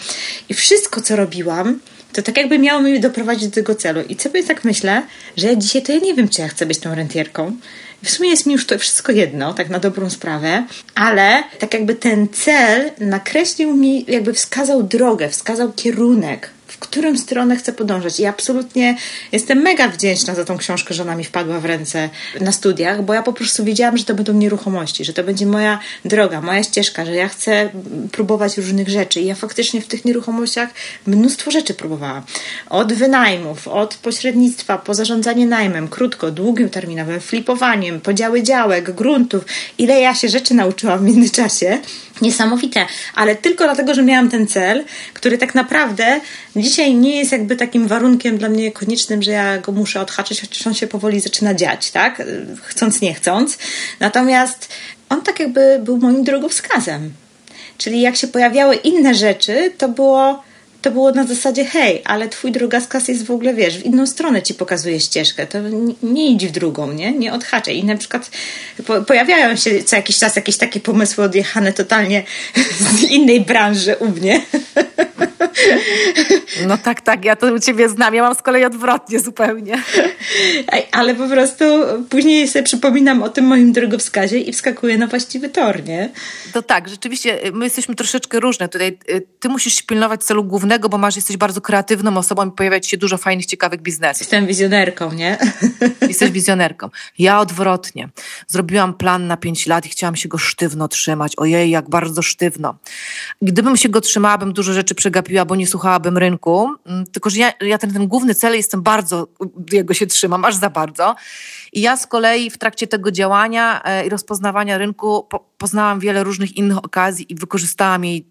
I wszystko, co robiłam, to tak jakby miało mnie doprowadzić do tego celu. I sobie tak myślę, że ja dzisiaj to ja nie wiem, czy ja chcę być tą rentierką. W sumie jest mi już to wszystko jedno, tak na dobrą sprawę, ale tak jakby ten cel nakreślił mi, jakby wskazał drogę, wskazał kierunek, w którym stronę chcę podążać. I absolutnie jestem mega wdzięczna za tą książkę, że ona mi wpadła w ręce na studiach, bo ja po prostu wiedziałam, że to będą nieruchomości, że to będzie moja droga, moja ścieżka, że ja chcę próbować różnych rzeczy. I ja faktycznie w tych nieruchomościach mnóstwo rzeczy próbowałam. Od wynajmów, od pośrednictwa, po zarządzanie najmem, krótko, długim terminowym, flipowaniem, podziały działek, gruntów. Ile ja się rzeczy nauczyłam w międzyczasie. Niesamowite, ale tylko dlatego, że miałam ten cel, który tak naprawdę dzisiaj nie jest jakby takim warunkiem dla mnie koniecznym, że ja go muszę odhaczyć, chociaż on się powoli zaczyna dziać, tak? Chcąc, nie chcąc. Natomiast on tak jakby był moim drogowskazem. Czyli jak się pojawiały inne rzeczy, to było to było na zasadzie, hej, ale twój drogowskaz jest w ogóle, wiesz, w inną stronę ci pokazuje ścieżkę, to nie, nie idź w drugą, nie? Nie odhaczaj. I na przykład po, pojawiają się co jakiś czas jakieś takie pomysły odjechane totalnie z innej branży u mnie. No tak, tak, ja to u ciebie znam, ja mam z kolei odwrotnie zupełnie. Ale po prostu później sobie przypominam o tym moim drogowskazie i wskakuję na właściwy tor, nie? To tak, rzeczywiście my jesteśmy troszeczkę różne. Tutaj y, ty musisz pilnować celu głównego, bo masz, jesteś bardzo kreatywną osobą i pojawia ci się dużo fajnych, ciekawych biznesów. Jestem wizjonerką, nie? Jesteś wizjonerką. Ja odwrotnie. Zrobiłam plan na pięć lat i chciałam się go sztywno trzymać. Ojej, jak bardzo sztywno. Gdybym się go trzymała, bym dużo rzeczy przegapiła, bo nie słuchałabym rynku. Mm, tylko, że ja, ja ten, ten główny cel jestem bardzo, jego się trzymam, aż za bardzo. I ja z kolei w trakcie tego działania e, i rozpoznawania rynku po, poznałam wiele różnych innych okazji i wykorzystałam je i,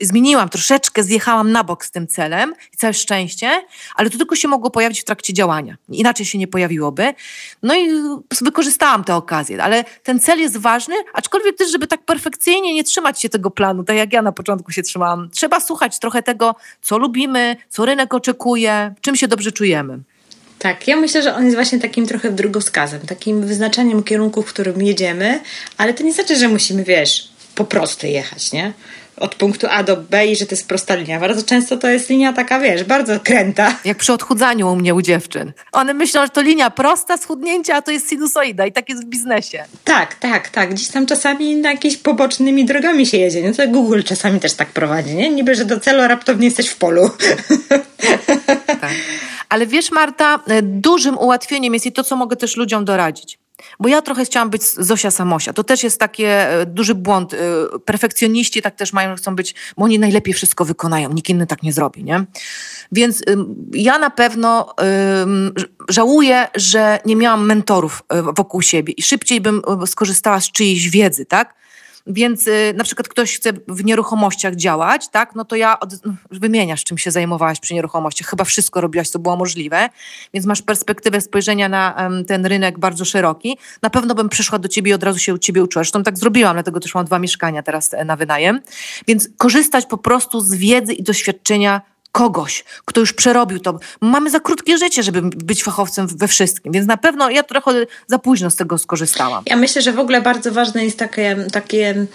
i zmieniłam troszeczkę, zjechałam na bok z tym celem i całe szczęście, ale to tylko się mogło pojawić w trakcie działania. Inaczej się nie pojawiłoby. No i wykorzystałam tę okazję, ale ten cel jest ważny, aczkolwiek też, żeby tak perfekcyjnie nie trzymać się tego planu, tak jak ja na początku się trzymałam. Trzeba słuchać trochę tego, co lubimy, co rynek oczekuje, czym się dobrze czujemy. Tak, ja myślę, że on jest właśnie takim trochę drogowskazem, takim wyznaczaniem kierunku, w którym jedziemy, ale to nie znaczy, że musimy, wiesz, po prostu jechać, nie? Od punktu A do B i że to jest prosta linia. Bardzo często to jest linia taka, wiesz, bardzo kręta. Jak przy odchudzaniu u mnie u dziewczyn. One myślą, że to linia prosta, schudnięcia, a to jest sinusoida i tak jest w biznesie. Tak, tak, tak. Gdzieś tam czasami na jakieś pobocznymi drogami się jedzie. No to Google czasami też tak prowadzi, nie? Niby, że do celu raptownie jesteś w polu. Tak. Ale wiesz, Marta, e, dużym ułatwieniem jest i to, co mogę też ludziom doradzić. Bo ja trochę chciałam być Zosia Samosia. To też jest taki e, duży błąd. E, perfekcjoniści tak też mają, chcą być, bo oni najlepiej wszystko wykonają. Nikt inny tak nie zrobi, nie? Więc ja na pewno żałuję, że nie miałam mentorów wokół siebie i szybciej bym skorzystała z czyjejś wiedzy, tak? Więc y, na przykład ktoś chce w nieruchomościach działać, tak? No to ja od, wymieniasz, czym się zajmowałaś przy nieruchomościach. Chyba wszystko robiłaś, co było możliwe, więc masz perspektywę spojrzenia na um, ten rynek bardzo szeroki. Na pewno bym przyszła do ciebie i od razu się u ciebie uczyła. Zresztą tak zrobiłam, dlatego też mam dwa mieszkania teraz e, na wynajem. Więc korzystać po prostu z wiedzy i doświadczenia kogoś, kto już przerobił to. Mamy za krótkie życie, żeby być fachowcem we wszystkim, więc na pewno ja trochę za późno z tego skorzystałam. Ja myślę, że w ogóle bardzo ważne jest takie, takie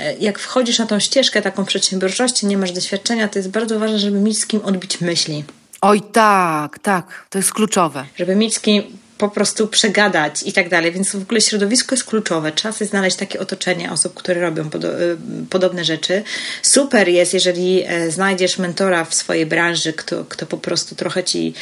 e, jak wchodzisz na tą ścieżkę taką przedsiębiorczości, nie masz doświadczenia, to jest bardzo ważne, żeby mieć z kim odbić myśli. Oj tak, tak, to jest kluczowe. Żeby mieć z kim po prostu przegadać i tak dalej. Więc w ogóle środowisko jest kluczowe. Trzeba sobie znaleźć takie otoczenie osób, które robią podo y, podobne rzeczy. Super jest, jeżeli e, znajdziesz mentora w swojej branży, kto, kto po prostu trochę ci,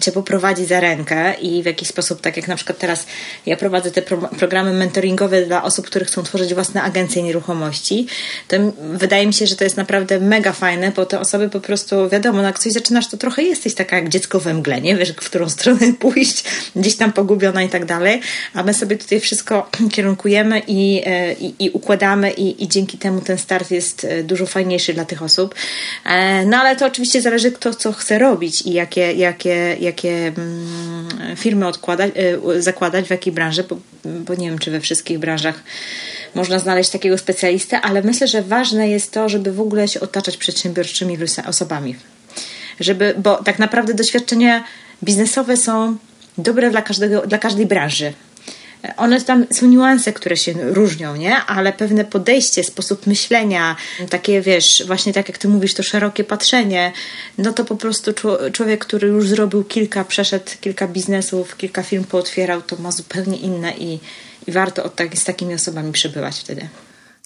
cię poprowadzi za rękę i w jakiś sposób, tak jak na przykład teraz ja prowadzę te pro programy mentoringowe dla osób, które chcą tworzyć własne agencje nieruchomości, to wydaje mi się, że to jest naprawdę mega fajne, bo te osoby po prostu, wiadomo, no jak coś zaczynasz, to trochę jesteś taka jak dziecko we mgle, nie wiesz, w którą stronę pójść, gdzieś pogubiona i tak dalej, a my sobie tutaj wszystko kierunkujemy i, e, i, i układamy i, i dzięki temu ten start jest e, dużo fajniejszy dla tych osób. E, no ale to oczywiście zależy kto co chce robić i jakie, jakie, jakie mm, firmy odkładać, zakładać, w jakiej branży, bo, bo nie wiem, czy we wszystkich branżach można znaleźć takiego specjalistę, ale myślę, że ważne jest to, żeby w ogóle się otaczać przedsiębiorczymi osobami. Żeby, bo tak naprawdę doświadczenia biznesowe są dobre dla, każdego, dla każdej branży. One tam są niuanse, które się różnią, nie? Ale pewne podejście, sposób myślenia, takie wiesz, właśnie tak jak ty mówisz, to szerokie patrzenie, no to po prostu człowiek, który już zrobił kilka, przeszedł kilka biznesów, kilka firm pootwierał, to ma zupełnie inne i, i warto od tak, z takimi osobami przebywać wtedy.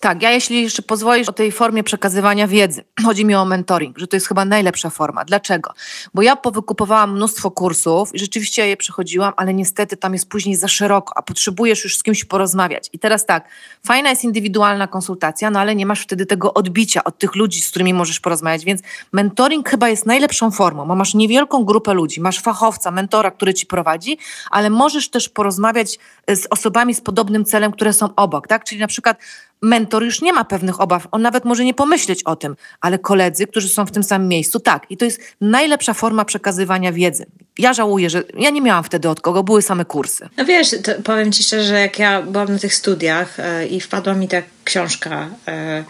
Tak, ja jeśli jeszcze pozwolisz o tej formie przekazywania wiedzy, chodzi mi o mentoring, że to jest chyba najlepsza forma. Dlaczego? Bo ja powykupowałam mnóstwo kursów i rzeczywiście je przechodziłam, ale niestety tam jest później za szeroko, a potrzebujesz już z kimś porozmawiać. I teraz tak, fajna jest indywidualna konsultacja, no ale nie masz wtedy tego odbicia od tych ludzi, z którymi możesz porozmawiać, więc mentoring chyba jest najlepszą formą, bo masz niewielką grupę ludzi, masz fachowca, mentora, który ci prowadzi, ale możesz też porozmawiać z osobami z podobnym celem, które są obok, tak? Czyli na przykład mentor już nie ma pewnych obaw, on nawet może nie pomyśleć o tym, ale koledzy, którzy są w tym samym miejscu, tak. I to jest najlepsza forma przekazywania wiedzy. Ja żałuję, że ja nie miałam wtedy od kogo, były same kursy. No wiesz, powiem ci szczerze, że jak ja byłam na tych studiach e, i wpadła mi ta książka e,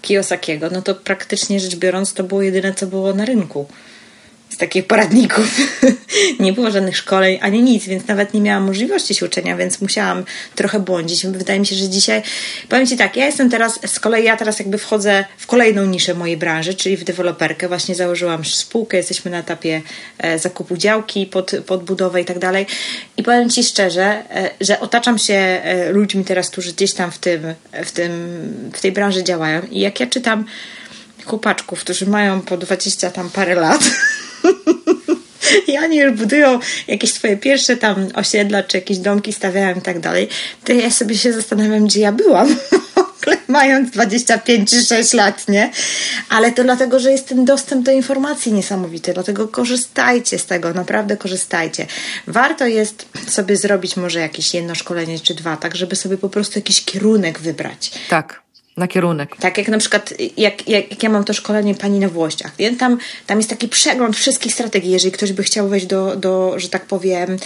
Kiyosakiego, no to praktycznie rzecz biorąc to było jedyne, co było na rynku takich poradników. nie było żadnych szkoleń ani nic, więc nawet nie miałam możliwości się uczenia, więc musiałam trochę błądzić. Wydaje mi się, że dzisiaj, powiem Ci tak, ja jestem teraz, z kolei ja teraz jakby wchodzę w kolejną niszę mojej branży, czyli w deweloperkę. Właśnie założyłam spółkę, jesteśmy na etapie e, zakupu działki pod, pod budowę i tak dalej. I powiem Ci szczerze, e, że otaczam się e, ludźmi teraz, którzy gdzieś tam w tym, w tym, w tej branży działają i jak ja czytam chłopaczków, którzy mają po 20 tam parę lat, I oni już budują jakieś swoje pierwsze tam osiedla, czy jakieś domki stawiają i tak dalej, to ja sobie się zastanawiam, gdzie ja byłam. mając 25 czy 6 lat, nie? Ale to dlatego, że jest ten dostęp do informacji niesamowity, dlatego korzystajcie z tego, naprawdę korzystajcie. Warto jest sobie zrobić może jakieś jedno szkolenie czy dwa, tak, żeby sobie po prostu jakiś kierunek wybrać. Tak na kierunek. Tak, jak na przykład, jak, jak, jak ja mam to szkolenie pani na Włościach, nie? Tam, tam jest taki przegląd wszystkich strategii, jeżeli ktoś by chciał wejść do, do że tak powiem,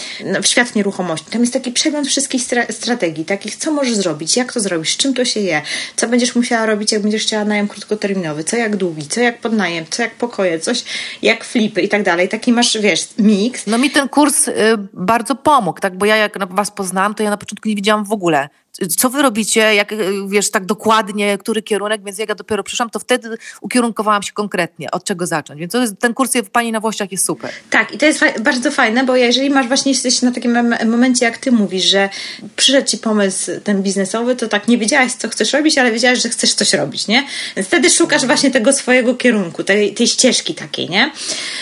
w świat nieruchomości. Tam jest taki przegląd wszystkich stra strategii, takich, co możesz zrobić, jak to zrobić, z czym to się je, co będziesz musiała robić, jak będziesz chciała najem krótkoterminowy, co jak długi, co jak podnajem, co jak pokoje, coś jak flipy i tak dalej. Taki masz, wiesz, miks. No mi ten kurs y, bardzo pomógł, tak, bo ja jak was poznałam, to ja na początku nie widziałam w ogóle co wy robicie, jak wiesz, tak dokładnie, który kierunek, więc jak ja dopiero przyszłam, to wtedy ukierunkowałam się konkretnie, od czego zacząć. Więc jest, ten kurs w Pani na Włościach jest super. Tak, i to jest fa bardzo fajne, bo jeżeli masz właśnie, jesteś na takim momencie, jak ty mówisz, że przyszedł ci pomysł ten biznesowy, to tak nie wiedziałaś, co chcesz robić, ale wiedziałaś, że chcesz coś robić, nie? Więc wtedy szukasz właśnie tego swojego kierunku, tej, tej ścieżki takiej, nie?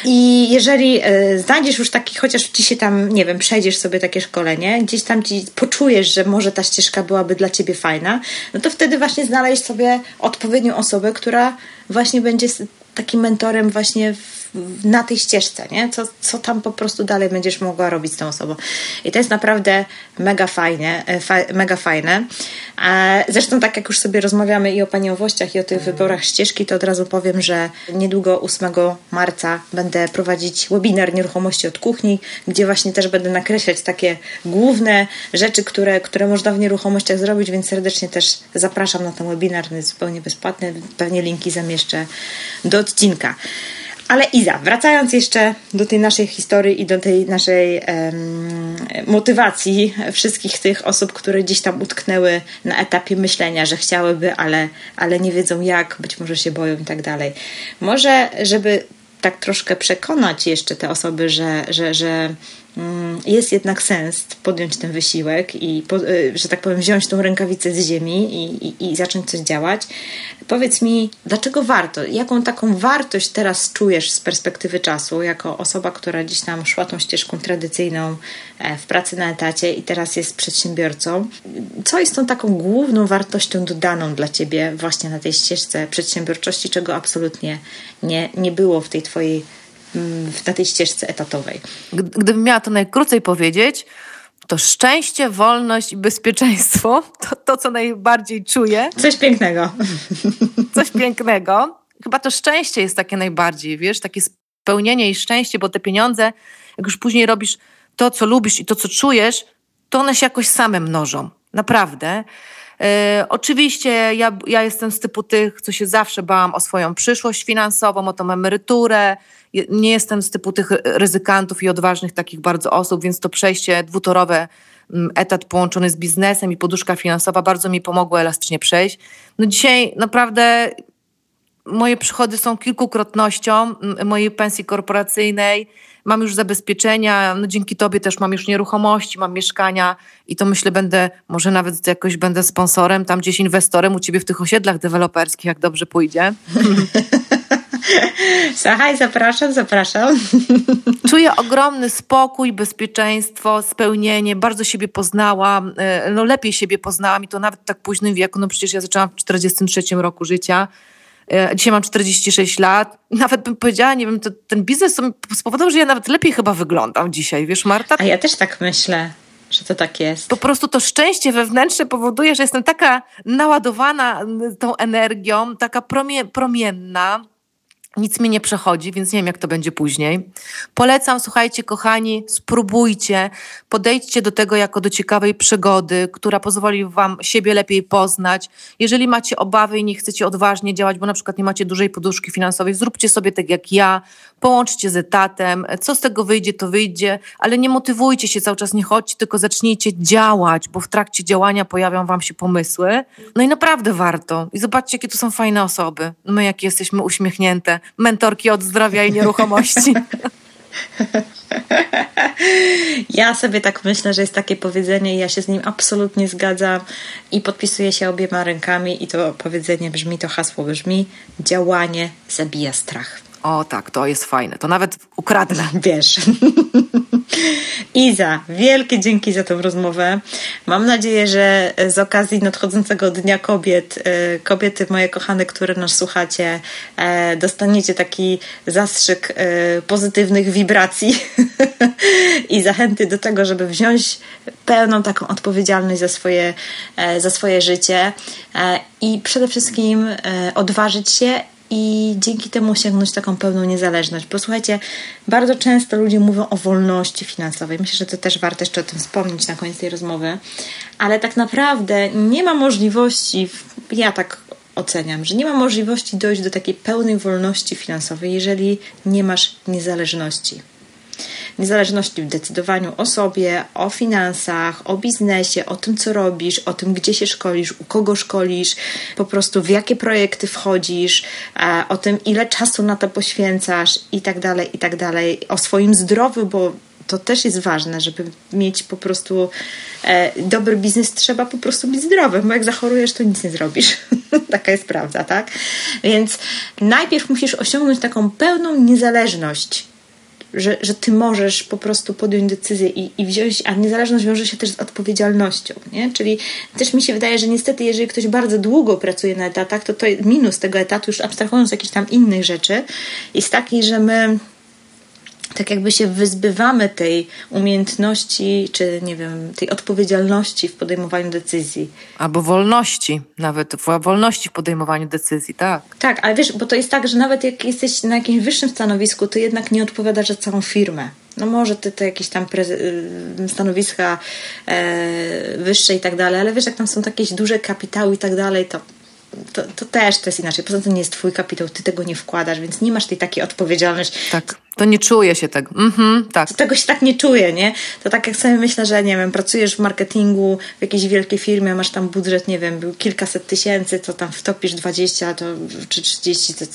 I jeżeli y, znajdziesz już taki, chociaż ci się tam, nie wiem, przejdziesz sobie takie szkolenie, gdzieś tam ci poczujesz, że może ta ścieżka byłaby dla ciebie fajna, no to wtedy właśnie znaleźć sobie odpowiednią osobę, która właśnie będzie takim mentorem właśnie w, na tej ścieżce, nie? Co, co tam po prostu dalej będziesz mogła robić z tą osobą. I to jest naprawdę mega fajne, e, fa, mega fajne. Zresztą tak jak już sobie rozmawiamy i o paniowościach i o tych wyborach ścieżki, to od razu powiem, że niedługo 8 marca będę prowadzić webinar nieruchomości od kuchni, gdzie właśnie też będę nakreślać takie główne rzeczy, które, które można w nieruchomościach zrobić, więc serdecznie też zapraszam na ten webinar, jest zupełnie bezpłatny. Pewnie linki zamieszczę do odcinka. Ale Iza, wracając jeszcze do tej naszej historii i do tej naszej um, motywacji wszystkich tych osób, które gdzieś tam utknęły na etapie myślenia, że chciałyby, ale, ale nie wiedzą jak, być może się boją i tak dalej. Może, żeby tak troszkę przekonać jeszcze te osoby, że, że, że Mm, jest jednak sens podjąć ten wysiłek i, y, że tak powiem, wziąć tą rękawicę z ziemi i, i, i, zacząć coś działać. Powiedz mi, dlaczego warto? Jaką taką wartość teraz czujesz z perspektywy czasu, jako osoba, która gdzieś tam szła tą ścieżką tradycyjną e, w pracy na etacie i teraz jest przedsiębiorcą? Co jest tą taką główną wartością dodaną dla ciebie właśnie na tej ścieżce przedsiębiorczości, czego absolutnie nie, nie było w tej twojej na tej ścieżce etatowej. Gdybym miała to najkrócej powiedzieć, to szczęście, wolność i bezpieczeństwo to, to co najbardziej czuję. Coś pięknego. Coś pięknego. Chyba to szczęście jest takie najbardziej, wiesz, takie spełnienie i szczęście, bo te pieniądze, jak już później robisz to, co lubisz i to, co czujesz, to one się jakoś same mnożą. Naprawdę. E, oczywiście ja, ja jestem z typu tych, co się zawsze bałam o swoją przyszłość finansową, o tą emeryturę, nie jestem z typu tych ryzykantów i odważnych takich bardzo osób, więc to przejście dwutorowe, mm, etat połączony z biznesem i poduszka finansowa bardzo mi pomogło elastycznie przejść. No dzisiaj naprawdę moje przychody są kilkukrotnością mojej pensji korporacyjnej. Mam już zabezpieczenia, no dzięki tobie też mam już nieruchomości, mam mieszkania i to myślę będę, może nawet jakoś będę sponsorem, tam gdzieś inwestorem u ciebie w tych osiedlach deweloperskich, jak dobrze pójdzie. Słuchaj, zapraszam, zapraszam. Czuję ogromny spokój, bezpieczeństwo, spełnienie. Bardzo siebie poznałam, e, no lepiej siebie poznałam i to nawet tak późnym wieku. No przecież ja zaczęłam w 43 roku życia. E, dzisiaj mam 46 lat. Nawet bym powiedziała, nie wiem, to, ten biznes spowodował, że ja nawet lepiej chyba wyglądam dzisiaj, wiesz Marta? A ja też tak myślę że to tak jest. Po prostu to szczęście wewnętrzne powoduje, że jestem taka naładowana tą energią, taka promie, promienna, nic mi nie przechodzi, więc nie wiem, jak to będzie później. Polecam, słuchajcie, kochani, spróbujcie, podejdźcie do tego jako do ciekawej przygody, która pozwoli Wam siebie lepiej poznać. Jeżeli macie obawy i nie chcecie odważnie działać, bo na przykład nie macie dużej poduszki finansowej, zróbcie sobie tak jak ja, połączcie z etatem. Co z tego wyjdzie, to wyjdzie, ale nie motywujcie się cały czas, nie chodźcie, tylko zacznijcie działać, bo w trakcie działania pojawią Wam się pomysły. No i naprawdę warto. I zobaczcie, jakie to są fajne osoby. My, jakie jesteśmy uśmiechnięte mentorki od zdrowia i nieruchomości. Ja sobie tak myślę, że jest takie powiedzenie i ja się z nim absolutnie zgadzam i podpisuję się obiema rękami i to powiedzenie brzmi, to hasło brzmi działanie zabija strach. O tak, to jest fajne. To nawet ukradnę. Wiesz. Iza, wielkie dzięki za tę rozmowę. Mam nadzieję, że z okazji nadchodzącego Dnia Kobiet, e, kobiety moje kochane, które nas słuchacie, e, dostaniecie taki zastrzyk e, pozytywnych wibracji i zachęty do tego, żeby wziąć pełną taką odpowiedzialność za swoje, za swoje życie i przede wszystkim odważyć się i dzięki temu osiągnąć taką pełną niezależność. Bo słuchajcie, bardzo często ludzie mówią o wolności finansowej. Myślę, że to też warto jeszcze o tym wspomnieć na koniec tej rozmowy, ale tak naprawdę nie ma możliwości, ja tak oceniam, że nie ma możliwości dojść do takiej pełnej wolności finansowej, jeżeli nie masz niezależności niezależności w decydowaniu o sobie, o finansach, o biznesie, o tym, co robisz, o tym, gdzie się szkolisz, u kogo szkolisz, po prostu w jakie projekty wchodzisz, e, o tym, ile czasu na to poświęcasz i tak dalej, i tak dalej, o swoim zdrowiu, bo to też jest ważne, żeby mieć po prostu e, dobry biznes, trzeba po prostu być zdrowym, bo jak zachorujesz, to nic nie zrobisz. Taka jest prawda, tak? Więc najpierw musisz osiągnąć taką pełną niezależność że, że ty możesz po prostu podjąć decyzję i, i wziąć, a niezależność wiąże się też z odpowiedzialnością, nie? Czyli też mi się wydaje, że niestety, jeżeli ktoś bardzo długo pracuje na etatach, to to minus tego etatu, już abstrahując z jakichś tam innych rzeczy, jest taki, że my tak jakby się wyzbywamy tej umiejętności, czy nie wiem, tej odpowiedzialności w podejmowaniu decyzji. Albo wolności, nawet wolności w podejmowaniu decyzji, tak. Tak, ale wiesz, bo to jest tak, że nawet jak jesteś na jakimś wyższym stanowisku, to jednak nie odpowiadasz za całą firmę. No może ty to jakieś tam y, stanowiska e, wyższe i tak dalej, ale wiesz, jak tam są jakieś duże kapitały i tak dalej, to to, to też to jest inaczej. Poza tym nie jest twój kapitał, ty tego nie wkładasz, więc nie masz tej takiej odpowiedzialności. Tak, to nie czuje się tego. Mhm, tak. Tego się tak nie czuje, nie? To tak jak sobie myślę, że nie wiem, pracujesz w marketingu w jakiejś wielkiej firmie, masz tam budżet, nie wiem, był kilkaset tysięcy, to tam wtopisz 20 to, czy 30, to,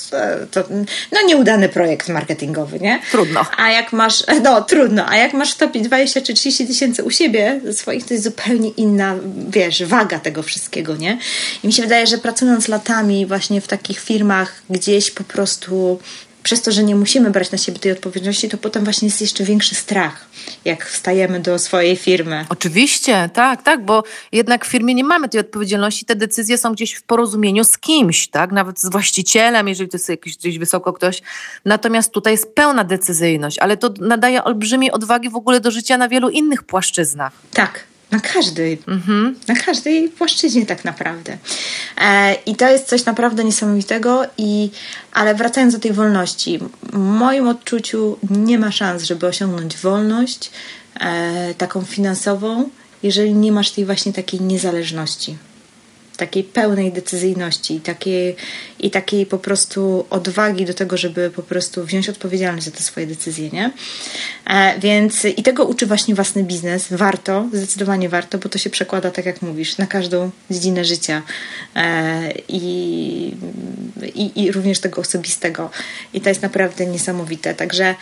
to no nieudany projekt marketingowy, nie? Trudno. A jak masz, no trudno, a jak masz wtopić 20 czy 30 tysięcy u siebie swoich, to jest zupełnie inna, wiesz, waga tego wszystkiego, nie? I mi się wydaje, że pracując latami właśnie w takich firmach, gdzieś po prostu przez to, że nie musimy brać na siebie tej odpowiedzialności, to potem właśnie jest jeszcze większy strach, jak wstajemy do swojej firmy. Oczywiście, tak, tak, bo jednak w firmie nie mamy tej odpowiedzialności, te decyzje są gdzieś w porozumieniu z kimś, tak, nawet z właścicielem, jeżeli to jest jakiś gdzieś wysoko ktoś. Natomiast tutaj jest pełna decyzyjność, ale to nadaje olbrzymiej odwagi w ogóle do życia na wielu innych płaszczyznach. Tak, na każdej, mhm. na każdej płaszczyźnie tak naprawdę. E, I to jest coś naprawdę niesamowitego, i, ale wracając do tej wolności, w moim odczuciu nie ma szans, żeby osiągnąć wolność e, taką finansową, jeżeli nie masz tej właśnie takiej niezależności takiej pełnej decyzyjności i takiej, i takiej po prostu odwagi do tego, żeby po prostu wziąć odpowiedzialność za te swoje decyzje, nie? E, więc i tego uczy właśnie własny biznes. Warto, zdecydowanie warto, bo to się przekłada, tak jak mówisz, na każdą dziedzinę życia e, i, i, i również tego osobistego. I to jest naprawdę niesamowite. Także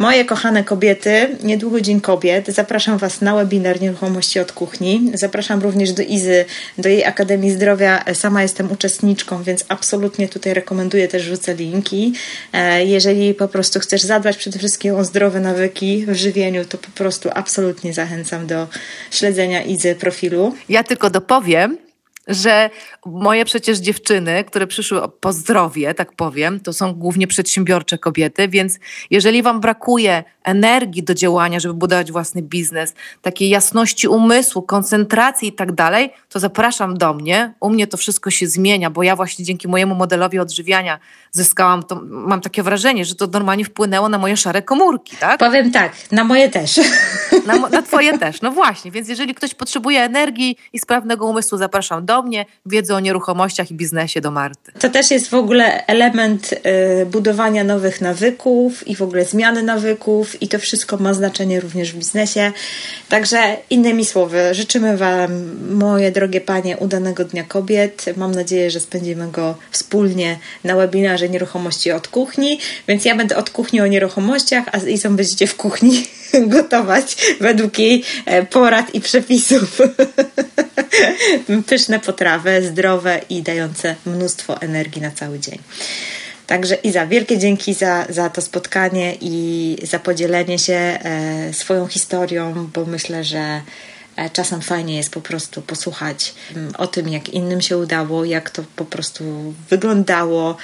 Moje kochane kobiety, niedługo Dzień Kobiet. Zapraszam Was na webinar Nieruchomości od Kuchni. Zapraszam również do Izy, do jej Akademii Zdrowia. Sama jestem uczestniczką, więc absolutnie tutaj rekomenduję, też rzucę linki. E, jeżeli po prostu chcesz zadbać przede wszystkim o zdrowe nawyki w żywieniu, to po prostu absolutnie zachęcam do śledzenia Izy profilu. Ja tylko dopowiem, że moje przecież dziewczyny, które przyszły po zdrowie, tak powiem, to są głównie przedsiębiorcze kobiety, więc jeżeli Wam brakuje energii do działania, żeby budować własny biznes, takiej jasności umysłu, koncentracji i tak dalej, to zapraszam do mnie. U mnie to wszystko się zmienia, bo ja właśnie dzięki mojemu modelowi odżywiania zyskałam, to mam takie wrażenie, że to normalnie wpłynęło na moje szare komórki, tak? Powiem tak, na moje też. Na, na twoje też, no właśnie. Więc jeżeli ktoś potrzebuje energii i sprawnego umysłu, zapraszam do mnie. Wiedzę o nieruchomościach i biznesie do Marty. To też jest w ogóle element y, budowania nowych nawyków i w ogóle zmiany nawyków i to wszystko ma znaczenie również w biznesie. Także innymi słowy, życzymy Wam, moje drogie panie, udanego Dnia Kobiet. Mam nadzieję, że spędzimy go wspólnie na webinarze Nieruchomości od Kuchni, więc ja będę od kuchni o nieruchomościach, a Izą będziecie w kuchni gotować według jej e, porad i przepisów. Pyszne potrawy, zdrowe i dające mnóstwo energii na cały dzień. Także Iza, wielkie dzięki za, za to spotkanie i za podzielenie się e, swoją historią, bo myślę, że e, czasem fajnie jest po prostu posłuchać mm, o tym, jak innym się udało, jak to po prostu wyglądało,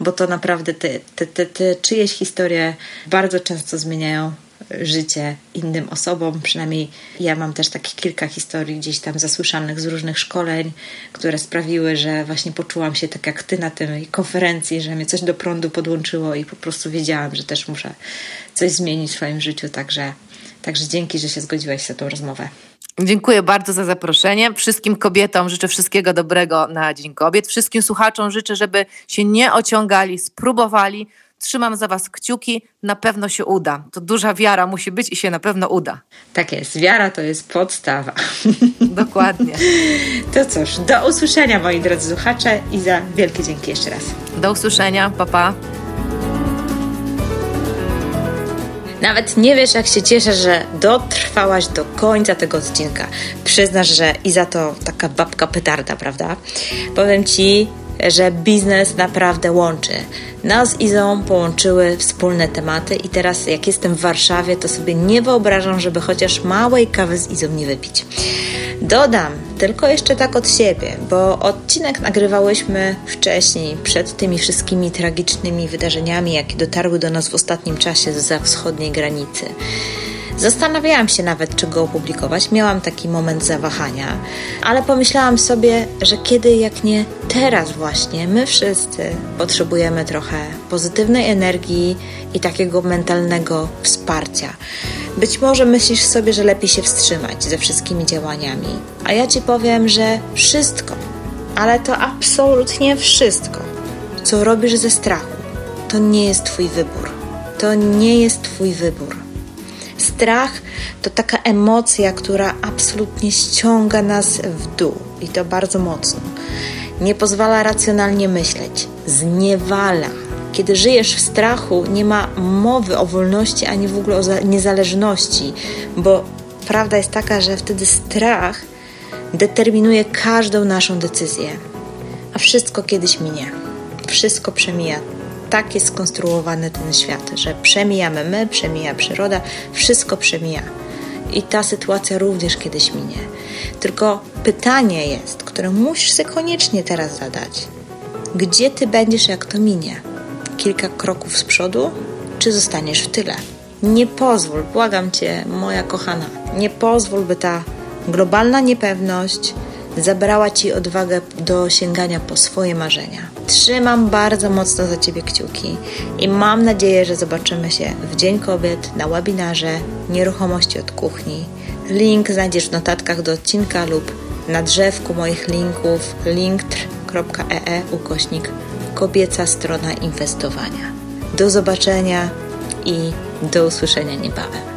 bo to naprawdę te, te, te, te czyjeś historie bardzo często zmieniają życie innym osobom. Przynajmniej ja mam też takich kilka historii gdzieś tam zasłyszanych z różnych szkoleń, które sprawiły, że właśnie poczułam się tak jak ty na tej konferencji, że mnie coś do prądu podłączyło i po prostu wiedziałam, że też muszę coś zmienić w swoim życiu. Także, także dzięki, że się zgodziłaś na tą rozmowę. Dziękuję bardzo za zaproszenie. Wszystkim kobietom życzę wszystkiego dobrego na Dzień Kobiet. Wszystkim słuchaczom życzę, żeby się nie ociągali, spróbowali, Trzymam za Was kciuki, na pewno się uda. To duża wiara musi być i się na pewno uda. Tak jest, wiara to jest podstawa. Dokładnie. To cóż, do usłyszenia moi drodzy słuchacze i za wielkie dzięki jeszcze raz. Do usłyszenia, papa. Pa. Nawet nie wiesz, jak się cieszę, że dotrwałaś do końca tego odcinka. Przyznasz, że i za to taka babka petarda, prawda? Powiem Ci, że biznes naprawdę łączy. Nas z Izą połączyły wspólne tematy i teraz jak jestem w Warszawie, to sobie nie wyobrażam, żeby chociaż małej kawy z Izą nie wypić. Dodam tylko jeszcze tak od siebie, bo odcinek nagrywałyśmy wcześniej, przed tymi wszystkimi tragicznymi wydarzeniami, jakie dotarły do nas w ostatnim czasie z wschodniej granicy. Zastanawiałam się nawet, czy go opublikować. Miałam taki moment zawahania, ale pomyślałam sobie, że kiedy jak nie teraz właśnie, my wszyscy potrzebujemy trochę pozytywnej energii i takiego mentalnego wsparcia. Być może myślisz sobie, że lepiej się wstrzymać ze wszystkimi działaniami, a ja ci powiem, że wszystko, ale to absolutnie wszystko, co robisz ze strachu, to nie jest Twój wybór. To nie jest Twój wybór. Strach to taka emocja, która absolutnie ściąga nas w dół i to bardzo mocno. Nie pozwala racjonalnie myśleć, zniewala. Kiedy żyjesz w strachu, nie ma mowy o wolności ani w ogóle o niezależności, bo prawda jest taka, że wtedy strach determinuje każdą naszą decyzję, a wszystko kiedyś minie. Wszystko przemija tak jest skonstruowany ten świat, że przemijamy my, przemija przyroda, wszystko przemija. I ta sytuacja również kiedyś minie. Tylko pytanie jest, które musisz sobie koniecznie teraz zadać. Gdzie ty będziesz, jak to minie? Kilka kroków z przodu, czy zostaniesz w tyle? Nie pozwól, błagam cię, moja kochana, nie pozwól, by ta globalna niepewność zabrała ci odwagę do sięgania po swoje marzenia. Trzymam bardzo mocno za ciebie kciuki i mam nadzieję, że zobaczymy się w Dzień Kobiet na webinarze Nieruchomości od Kuchni. Link znajdziesz w notatkach do odcinka lub na drzewku moich linków linktr.ee ukośnik kobieca strona inwestowania. Do zobaczenia i do usłyszenia niebawem.